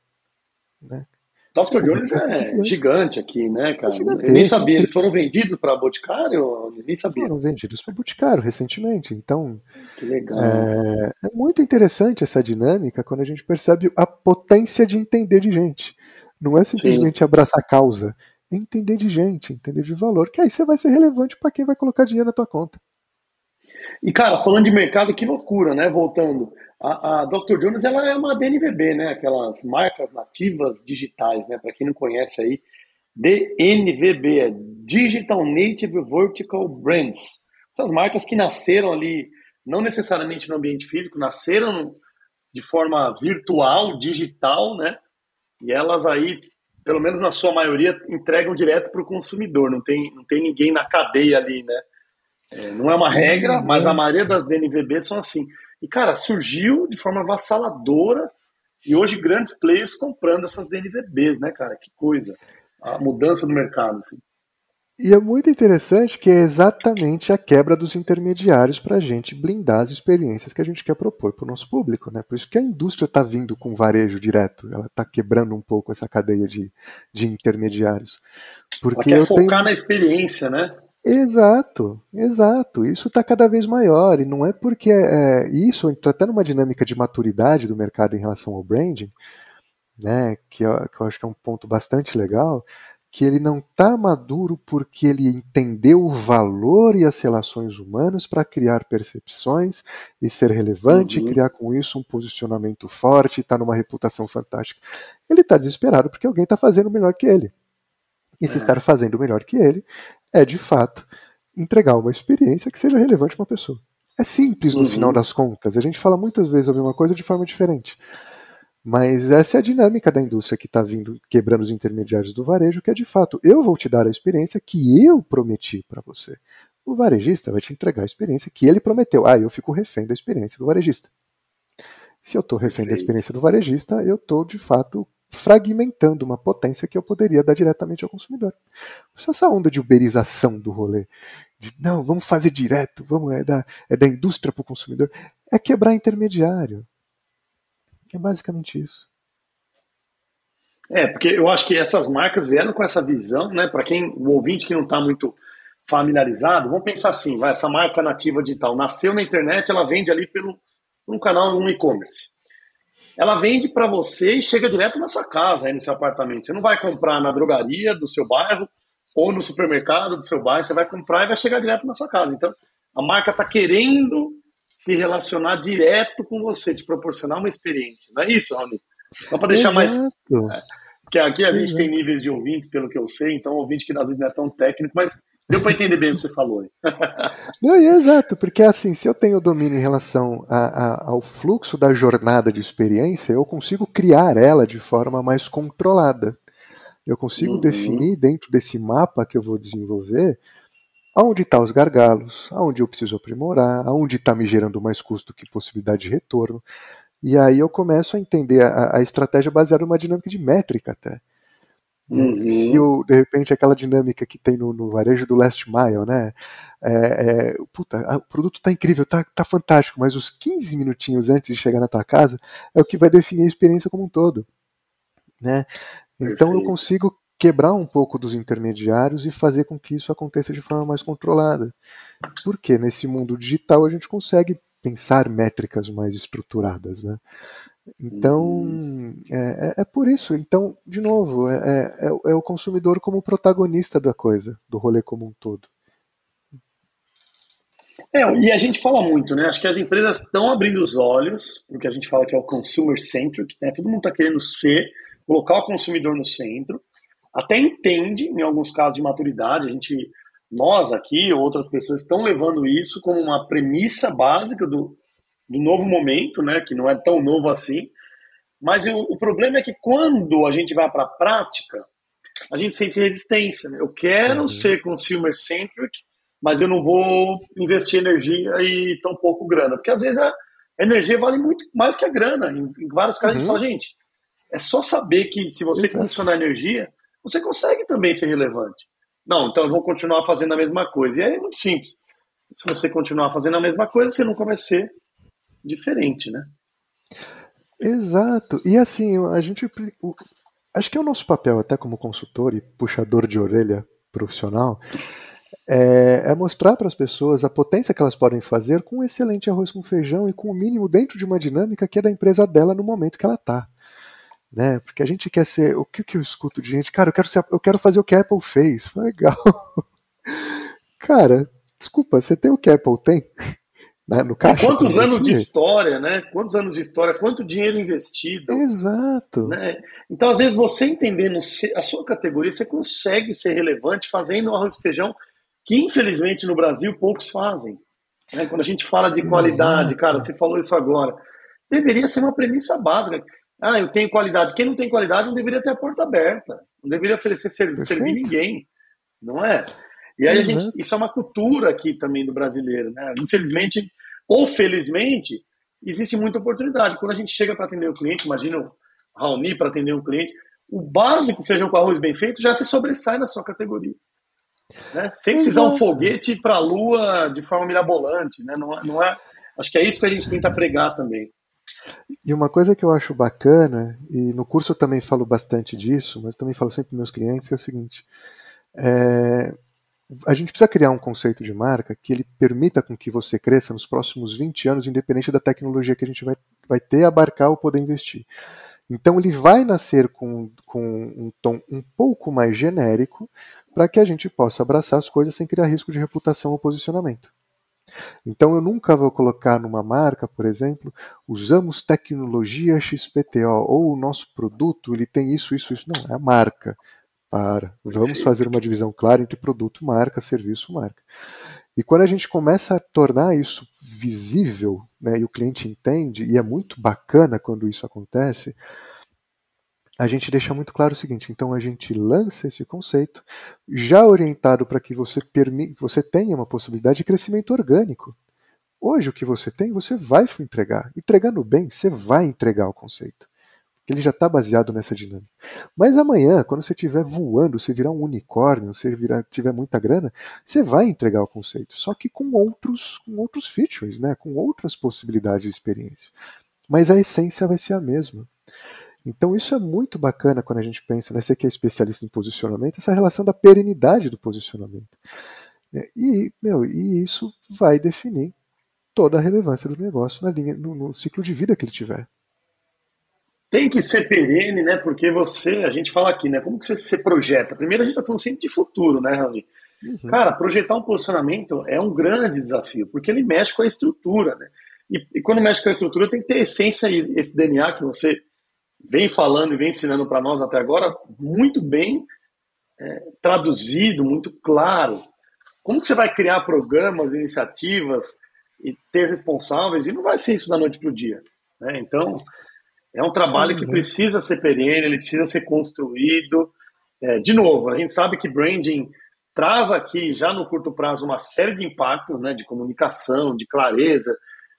Né? Dr. Jones é gigante aqui, né, cara? É eu nem sabia, eles foram vendidos para Boticário? Eu nem sabia. Foram vendidos para Boticário recentemente. Então, que legal. É, é, muito interessante essa dinâmica quando a gente percebe a potência de entender de gente. Não é simplesmente Sim. abraçar a causa, entender de gente, entender de valor, que aí você vai ser relevante para quem vai colocar dinheiro na tua conta. E, cara, falando de mercado, que loucura, né? Voltando. A, a Dr. Jones, ela é uma DNVB, né? Aquelas marcas nativas digitais, né? Para quem não conhece aí, DNVB, é Digital Native Vertical Brands. Essas marcas que nasceram ali, não necessariamente no ambiente físico, nasceram de forma virtual, digital, né? E elas aí, pelo menos na sua maioria, entregam direto para o consumidor. Não tem, não tem ninguém na cadeia ali, né? É, não é uma regra, mas a maioria das DNVB são assim. E, cara, surgiu de forma avassaladora e hoje grandes players comprando essas DNVBs, né, cara? Que coisa. A mudança do mercado, assim. E é muito interessante que é exatamente a quebra dos intermediários para a gente blindar as experiências que a gente quer propor para o nosso público. Né? Por isso que a indústria está vindo com varejo direto, ela está quebrando um pouco essa cadeia de, de intermediários. Porque ela quer focar tenho... na experiência, né? Exato, exato. Isso está cada vez maior e não é porque é, isso entra até numa dinâmica de maturidade do mercado em relação ao branding, né? Que eu, que eu acho que é um ponto bastante legal, que ele não está maduro porque ele entendeu o valor e as relações humanas para criar percepções e ser relevante, uhum. e criar com isso um posicionamento forte, e estar tá numa reputação fantástica. Ele está desesperado porque alguém está fazendo melhor que ele. E se é. estar fazendo melhor que ele, é de fato entregar uma experiência que seja relevante para uma pessoa. É simples no uhum. final das contas. A gente fala muitas vezes a mesma coisa de forma diferente. Mas essa é a dinâmica da indústria que está vindo quebrando os intermediários do varejo, que é de fato, eu vou te dar a experiência que eu prometi para você. O varejista vai te entregar a experiência que ele prometeu. Ah, eu fico refém da experiência do varejista. Se eu estou refém da experiência do varejista, eu estou de fato fragmentando uma potência que eu poderia dar diretamente ao consumidor. Essa onda de uberização do rolê, de não, vamos fazer direto, vamos é da, é da indústria para o consumidor, é quebrar intermediário. É basicamente isso. É, porque eu acho que essas marcas vieram com essa visão, né? Para quem, o ouvinte que não está muito familiarizado, vamos pensar assim: vai, essa marca nativa digital nasceu na internet, ela vende ali pelo um canal, um e-commerce ela vende para você e chega direto na sua casa, aí no seu apartamento. Você não vai comprar na drogaria do seu bairro ou no supermercado do seu bairro, você vai comprar e vai chegar direto na sua casa. Então, a marca está querendo se relacionar direto com você, te proporcionar uma experiência. Não é isso, Raoni? Só para deixar Exato. mais. É, porque aqui a gente Exato. tem níveis de ouvintes, pelo que eu sei, então ouvinte que às vezes não é tão técnico, mas Deu para entender bem o que você falou. Não, é exato, porque assim, se eu tenho domínio em relação a, a, ao fluxo da jornada de experiência, eu consigo criar ela de forma mais controlada. Eu consigo uhum. definir dentro desse mapa que eu vou desenvolver aonde estão tá os gargalos, aonde eu preciso aprimorar, aonde está me gerando mais custo que possibilidade de retorno. E aí eu começo a entender a, a estratégia baseada numa dinâmica de métrica até. Uhum. Se eu, de repente, aquela dinâmica que tem no, no varejo do last mile, né? É, é, puta, o produto tá incrível, tá, tá fantástico, mas os 15 minutinhos antes de chegar na tua casa é o que vai definir a experiência como um todo. Né? Então Perfeito. eu consigo quebrar um pouco dos intermediários e fazer com que isso aconteça de forma mais controlada. Porque nesse mundo digital a gente consegue pensar métricas mais estruturadas, né? Então, uhum. É, é, é, por isso. Então, de novo, é, é, é, é o consumidor como protagonista da coisa, do rolê como um todo. É, e a gente fala muito, né? Acho que as empresas estão abrindo os olhos, porque a gente fala que é o consumer centric, né? Todo mundo está querendo ser, colocar o consumidor no centro. Até entende, em alguns casos de maturidade, a gente, nós aqui, outras pessoas estão levando isso como uma premissa básica do, do novo momento, né? Que não é tão novo assim. Mas o, o problema é que quando a gente vai para a prática, a gente sente resistência. Né? Eu quero uhum. ser consumer centric, mas eu não vou investir energia e tão pouco grana. Porque às vezes a energia vale muito mais que a grana. Em, em vários casos uhum. a gente uhum. fala, gente, é só saber que se você Exato. condicionar energia, você consegue também ser relevante. Não, então eu vou continuar fazendo a mesma coisa. E aí é muito simples. Se você continuar fazendo a mesma coisa, você nunca vai ser diferente, né? Exato. E assim, a gente. Acho que é o nosso papel, até como consultor e puxador de orelha profissional, é, é mostrar para as pessoas a potência que elas podem fazer com um excelente arroz com feijão e com o mínimo dentro de uma dinâmica que é da empresa dela no momento que ela está. Né? Porque a gente quer ser. O que, que eu escuto de gente? Cara, eu quero, ser, eu quero fazer o que a Apple fez. Legal. Cara, desculpa, você tem o que a Apple tem? Né, no caixa, quantos anos de história, né? Quantos anos de história, quanto dinheiro investido. Exato. Né? Então, às vezes, você entendendo a sua categoria, você consegue ser relevante fazendo um arroz e feijão que infelizmente no Brasil poucos fazem. Né? Quando a gente fala de qualidade, Exato. cara, você falou isso agora, deveria ser uma premissa básica. Ah, eu tenho qualidade. Quem não tem qualidade não deveria ter a porta aberta, não deveria oferecer serviço, servir ninguém, não é? E aí a gente, isso é uma cultura aqui também do brasileiro, né? Infelizmente ou felizmente existe muita oportunidade. Quando a gente chega para atender o cliente, imagina o Raoni para atender um cliente, o básico feijão com arroz bem feito já se sobressai na sua categoria. Né? Sem precisar Exato. um foguete para a Lua de forma mirabolante. Né? Não, é, não é, acho que é isso que a gente tenta pregar também. E uma coisa que eu acho bacana, e no curso eu também falo bastante disso, mas também falo sempre para meus clientes, é o seguinte: é, a gente precisa criar um conceito de marca que ele permita com que você cresça nos próximos 20 anos, independente da tecnologia que a gente vai, vai ter, abarcar ou poder investir. Então ele vai nascer com, com um tom um pouco mais genérico, para que a gente possa abraçar as coisas sem criar risco de reputação ou posicionamento. Então eu nunca vou colocar numa marca, por exemplo, usamos tecnologia XPTO ou o nosso produto ele tem isso, isso, isso. Não, é a marca. Para. Vamos fazer uma divisão clara entre produto, marca, serviço, marca. E quando a gente começa a tornar isso visível, né, e o cliente entende, e é muito bacana quando isso acontece, a gente deixa muito claro o seguinte: então a gente lança esse conceito já orientado para que você, você tenha uma possibilidade de crescimento orgânico. Hoje o que você tem, você vai entregar. Entregando bem, você vai entregar o conceito. Ele já está baseado nessa dinâmica. Mas amanhã, quando você estiver voando, você virar um unicórnio, você virar, tiver muita grana, você vai entregar o conceito. Só que com outros, com outros features, né? com outras possibilidades de experiência. Mas a essência vai ser a mesma. Então isso é muito bacana quando a gente pensa, né, você que é especialista em posicionamento, essa relação da perenidade do posicionamento. Né, e, meu, e isso vai definir toda a relevância do negócio na linha, no, no ciclo de vida que ele tiver. Tem que ser perene, né? Porque você, a gente fala aqui, né? Como que você se projeta? Primeiro a gente está falando sempre de futuro, né, Raul? Uhum. Cara, projetar um posicionamento é um grande desafio, porque ele mexe com a estrutura, né? E, e quando mexe com a estrutura, tem que ter essência e esse DNA que você vem falando e vem ensinando para nós até agora, muito bem é, traduzido, muito claro. Como que você vai criar programas, iniciativas e ter responsáveis? E não vai ser isso da noite para o dia. Né? Então, é um trabalho que uhum. precisa ser perene, ele precisa ser construído. É, de novo, a gente sabe que branding traz aqui, já no curto prazo, uma série de impactos né, de comunicação, de clareza,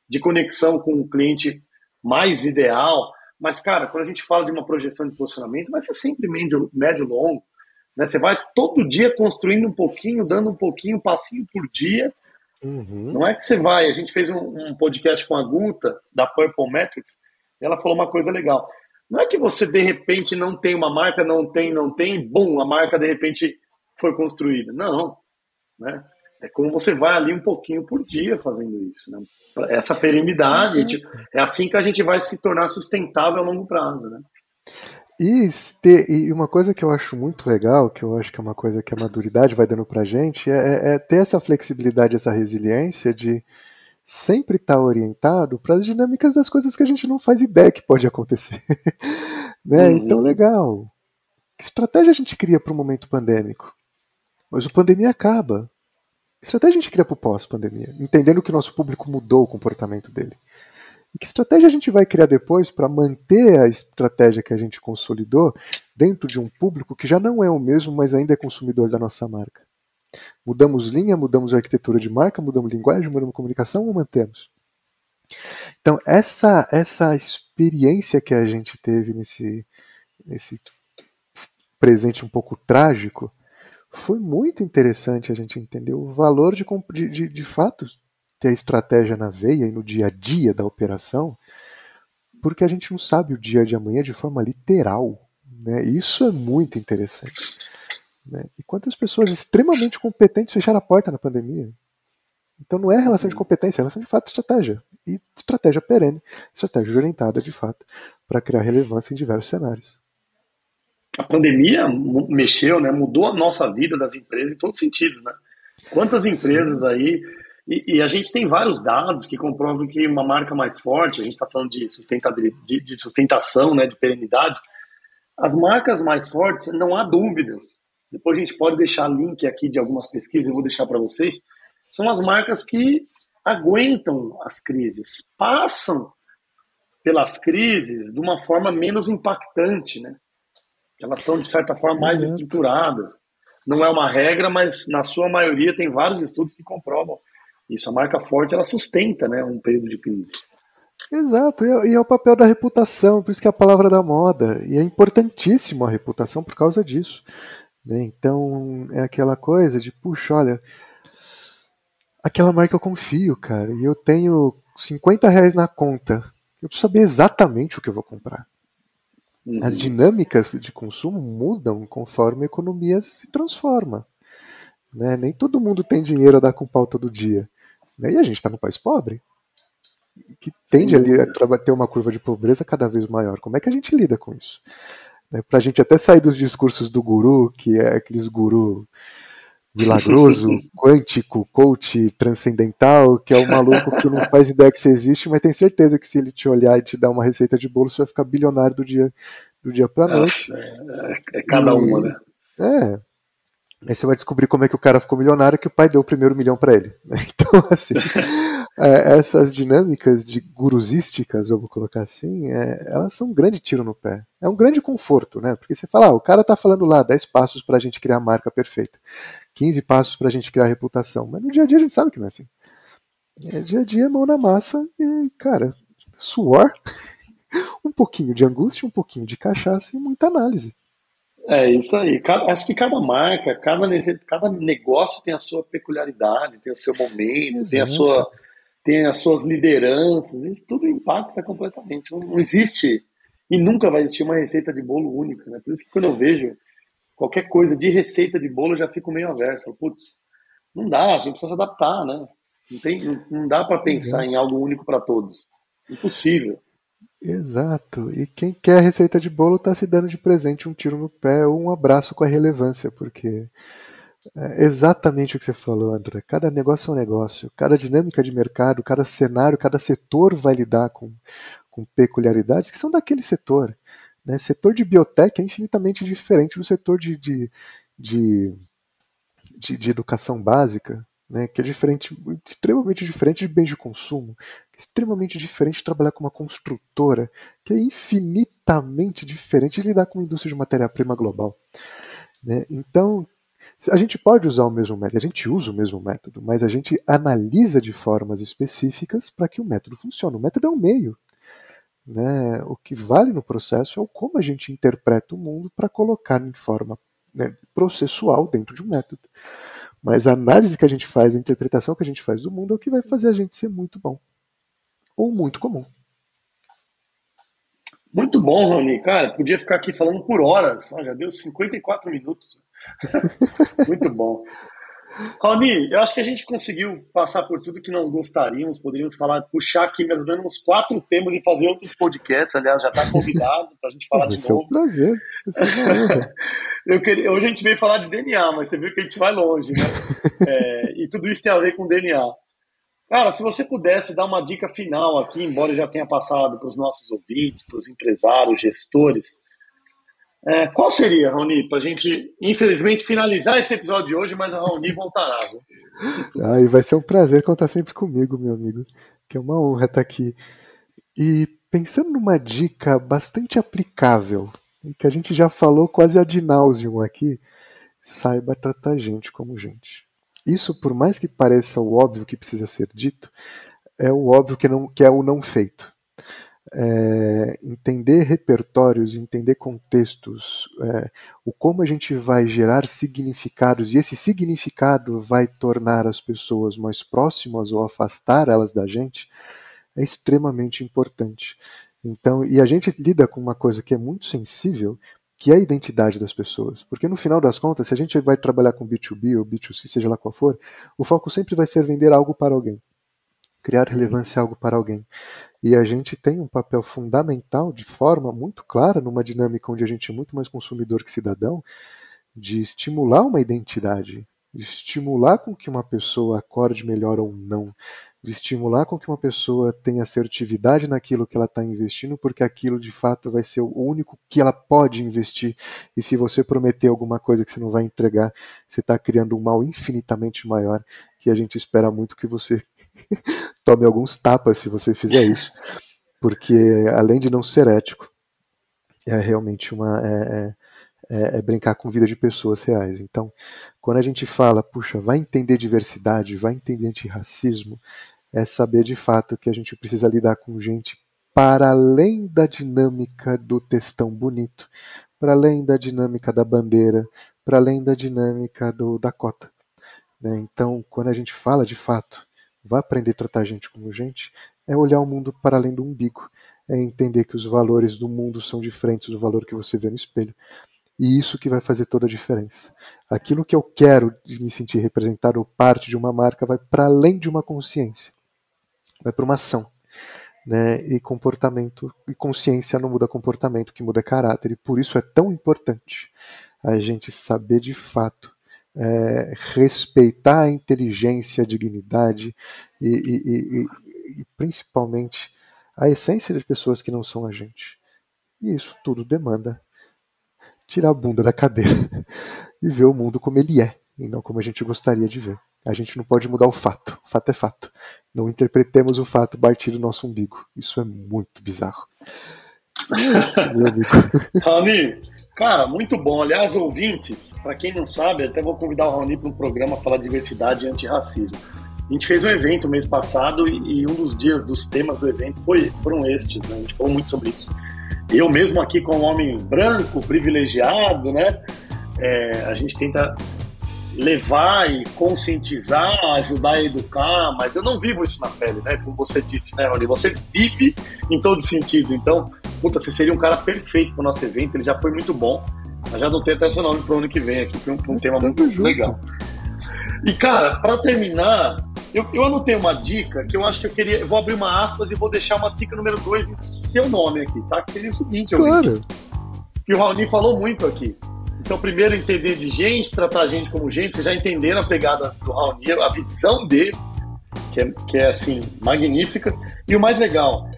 de conexão com o cliente mais ideal. Mas, cara, quando a gente fala de uma projeção de posicionamento, vai ser sempre médio, médio longo. Né? Você vai todo dia construindo um pouquinho, dando um pouquinho, um passinho por dia. Uhum. Não é que você vai. A gente fez um, um, podcast com a Guta, da Purple Metrics, e ela falou uma coisa legal. Não é que você, de repente, não tem uma marca, não tem, não tem, bom, a marca, de repente, foi construída. Não. Né? É como você vai ali um pouquinho por dia fazendo isso. Né? Essa perenidade, uhum. é assim que a gente vai se tornar sustentável a longo prazo. Né? E, e, uma coisa que eu acho muito legal, que eu acho que é uma coisa que a maturidade vai dando pra gente, é, é, é ter essa flexibilidade, essa resiliência de sempre estar tá orientado para as dinâmicas das coisas que a gente não faz ideia que pode acontecer. né? Uhum. Então, legal. Que estratégia a gente cria para o momento pandêmico? Mas o pandemia acaba. Que estratégia a gente cria para o pós-pandemia? Entendendo que o nosso público mudou o comportamento dele. E que estratégia a gente vai criar depois para manter a estratégia que a gente consolidou dentro de um público que já não é o mesmo, mas ainda é consumidor da nossa marca? Mudamos linha, mudamos arquitetura de marca, mudamos linguagem, mudamos comunicação ou mantemos? Então, essa, essa experiência que a gente teve nesse, nesse presente um pouco trágico foi muito interessante a gente entender o valor de, de, de, de fato ter a estratégia na veia e no dia a dia da operação, porque a gente não sabe o dia de amanhã de forma literal. Né? Isso é muito interessante. Né? E quantas pessoas extremamente competentes fecharam a porta na pandemia? Então não é relação de competência, é relação de fato de estratégia. E estratégia perene, estratégia orientada de fato, para criar relevância em diversos cenários. A pandemia mexeu, né, mudou a nossa vida das empresas em todos os sentidos. Né? Quantas empresas aí e, e, a gente tem vários dados que comprovam que uma marca mais forte, a gente está falando de sustentabilidade, de, de, sustentação, né, de perenidade, as marcas mais fortes, não há dúvidas. Depois a gente pode deixar link aqui de algumas pesquisas, eu vou deixar para vocês. São as marcas que aguentam as crises, passam pelas crises de uma forma menos impactante, né? Elas estão, de certa forma, mais estruturadas. Não é uma regra, mas na sua maioria tem vários estudos que comprovam isso, a marca forte, ela sustenta né, um período de crise. Exato, e é o papel da reputação, por isso que é a palavra da moda. E é importantíssimo a reputação por causa disso. Né? Então, é aquela coisa de, puxa, olha, aquela marca eu confio, cara, e eu tenho 50 reais na conta. Eu preciso saber exatamente o que eu vou comprar. Uhum. As dinâmicas de consumo mudam conforme a economia se transforma. Né? Nem todo mundo tem dinheiro a dar com pau todo dia. Né? E a gente está num país pobre, que tende ali a ter uma curva de pobreza cada vez maior. Como é que a gente lida com isso? Né? Para a gente até sair dos discursos do guru, que é aqueles guru milagroso, quântico, coach, transcendental, que é um maluco que não faz ideia que você existe, mas tem certeza que se ele te olhar e te dar uma receita de bolo, você vai ficar bilionário do dia, do dia para noite. É, é, é, cada e, uma, né? É, Aí você vai descobrir como é que o cara ficou milionário, que o pai deu o primeiro milhão para ele. Então, assim, é, essas dinâmicas de gurusísticas, vamos colocar assim, é, elas são um grande tiro no pé. É um grande conforto, né? Porque você fala, ah, o cara tá falando lá 10 passos para a gente criar a marca perfeita, 15 passos para a gente criar a reputação. Mas no dia a dia a gente sabe que não é assim. É dia a dia, mão na massa e, cara, suor, um pouquinho de angústia, um pouquinho de cachaça e muita análise. É isso aí. Cada, acho que cada marca, cada, cada negócio tem a sua peculiaridade, tem o seu momento, Exato. tem a sua tem as suas lideranças, isso tudo impacta completamente. Não, não, existe e nunca vai existir uma receita de bolo única, né? Por isso que quando eu vejo qualquer coisa de receita de bolo, eu já fico meio averso. Putz, não dá, a gente precisa se adaptar, né? Não, tem, não, não dá para pensar Exato. em algo único para todos. Impossível. Exato. E quem quer receita de bolo está se dando de presente um tiro no pé ou um abraço com a relevância, porque é exatamente o que você falou, André. Cada negócio é um negócio, cada dinâmica de mercado, cada cenário, cada setor vai lidar com, com peculiaridades que são daquele setor. Né? Setor de biotech é infinitamente diferente do setor de, de, de, de, de educação básica, né, que é diferente, extremamente diferente de bens de consumo, extremamente diferente de trabalhar com uma construtora, que é infinitamente diferente de lidar com a indústria de matéria-prima global. Né? Então, a gente pode usar o mesmo método, a gente usa o mesmo método, mas a gente analisa de formas específicas para que o método funcione. O método é o meio. Né? O que vale no processo é o como a gente interpreta o mundo para colocar em forma né, processual dentro de um método. Mas a análise que a gente faz, a interpretação que a gente faz do mundo é o que vai fazer a gente ser muito bom. Ou muito comum. Muito bom, Rony. Cara, podia ficar aqui falando por horas. já deu 54 minutos. muito bom. Rony, eu acho que a gente conseguiu passar por tudo que nós gostaríamos. Poderíamos falar, puxar aqui mais ou menos uns quatro temas e fazer outros podcasts. Aliás, já está convidado para a gente falar de um novo. prazer. Ser uma honra. Eu queria, hoje a gente veio falar de DNA, mas você viu que a gente vai longe, né? É, e tudo isso tem a ver com DNA. Cara, se você pudesse dar uma dica final aqui, embora já tenha passado para os nossos ouvintes, para os empresários, gestores, é, qual seria, Raoni, para a gente, infelizmente, finalizar esse episódio de hoje, mas a Raoni voltará. Ah, e vai ser um prazer contar sempre comigo, meu amigo. Que é uma honra estar aqui. E pensando numa dica bastante aplicável, que a gente já falou quase ad nauseum aqui, saiba tratar gente como gente. Isso, por mais que pareça o óbvio que precisa ser dito, é o óbvio que, não, que é o não feito. É, entender repertórios, entender contextos, é, o como a gente vai gerar significados e esse significado vai tornar as pessoas mais próximas ou afastar elas da gente, é extremamente importante. Então, e a gente lida com uma coisa que é muito sensível, que é a identidade das pessoas. Porque no final das contas, se a gente vai trabalhar com B2B ou B2C, seja lá qual for, o foco sempre vai ser vender algo para alguém, criar relevância algo para alguém. E a gente tem um papel fundamental, de forma muito clara, numa dinâmica onde a gente é muito mais consumidor que cidadão, de estimular uma identidade, de estimular com que uma pessoa acorde melhor ou não, de estimular com que uma pessoa tenha assertividade naquilo que ela está investindo, porque aquilo de fato vai ser o único que ela pode investir. E se você prometer alguma coisa que você não vai entregar, você está criando um mal infinitamente maior, que a gente espera muito que você tome alguns tapas se você fizer isso, porque além de não ser ético, é realmente uma é, é, é, brincar com vida de pessoas reais. Então, quando a gente fala, puxa, vai entender diversidade, vai entender antirracismo, é saber de fato que a gente precisa lidar com gente para além da dinâmica do textão bonito, para além da dinâmica da bandeira, para além da dinâmica do, da cota. Né? Então, quando a gente fala de fato vai aprender a tratar a gente como gente, é olhar o mundo para além do umbigo, é entender que os valores do mundo são diferentes do valor que você vê no espelho. E isso que vai fazer toda a diferença. Aquilo que eu quero de me sentir representado ou parte de uma marca vai para além de uma consciência, vai para uma ação. Né? E comportamento e consciência não muda comportamento, que muda caráter. E por isso é tão importante a gente saber de fato é, respeitar a inteligência, a dignidade e, e, e, e, principalmente a essência das pessoas que não são a gente. E isso tudo demanda tirar a bunda da cadeira e ver o mundo como ele é e não como a gente gostaria de ver. A gente não pode mudar o fato. O fato é fato. Não interpretemos o fato a partir do nosso umbigo. Isso é muito bizarro. É isso, meu amigo. cara, muito bom. Aliás, ouvintes, para quem não sabe, até vou convidar o Raoni para um programa falar de diversidade e antirracismo. A gente fez um evento mês passado e, e, um dos dias, dos temas do evento foi, foram estes, né? A gente falou muito sobre isso. Eu mesmo aqui como homem branco, privilegiado, né? É, a gente tenta levar e conscientizar, ajudar a educar, mas eu não vivo isso na pele, né? Como você disse, né, Rony? Você vive em todos os sentidos. Então, puta, você seria um cara perfeito para o nosso evento, ele já foi muito bom. Eu já anotei até seu nome para o ano que vem aqui, para um, um, tema muito legal. E, cara, para terminar, eu, eu anotei uma dica que eu acho que eu queria. Eu vou abrir uma aspas e vou deixar uma dica número dois em seu nome aqui, tá? Que seria o seguinte, claro. que o Raoni falou muito aqui. Então, primeiro, entender de gente, tratar a gente como gente. Vocês já entenderam a pegada do Raoni, a visão dele, que é, que é assim, magnífica. E o mais legal,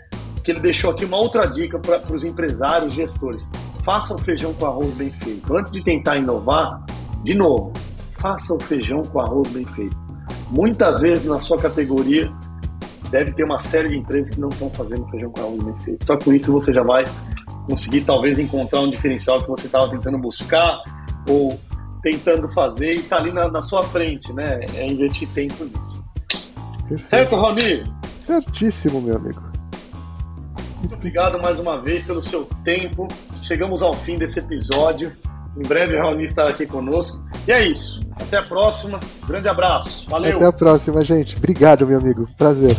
que ele deixou aqui uma outra dica para os empresários, gestores. Faça o feijão com arroz bem feito. Antes de tentar inovar, de novo, faça o feijão com arroz bem feito. Muitas vezes na sua categoria deve ter uma série de empresas que não estão fazendo feijão com arroz bem feito. Só com isso você já vai conseguir talvez encontrar um diferencial que você estava tentando buscar ou tentando fazer e está ali na, na, sua frente, né? É investir tempo nisso. Perfeito. Certo, Rony? Certíssimo, meu amigo. Muito obrigado mais uma vez pelo seu tempo. Chegamos ao fim desse episódio. Em breve o Raoni estará aqui conosco. E é isso. Até a próxima. Grande abraço. Valeu. Até a próxima, gente. Obrigado, meu amigo. Prazer.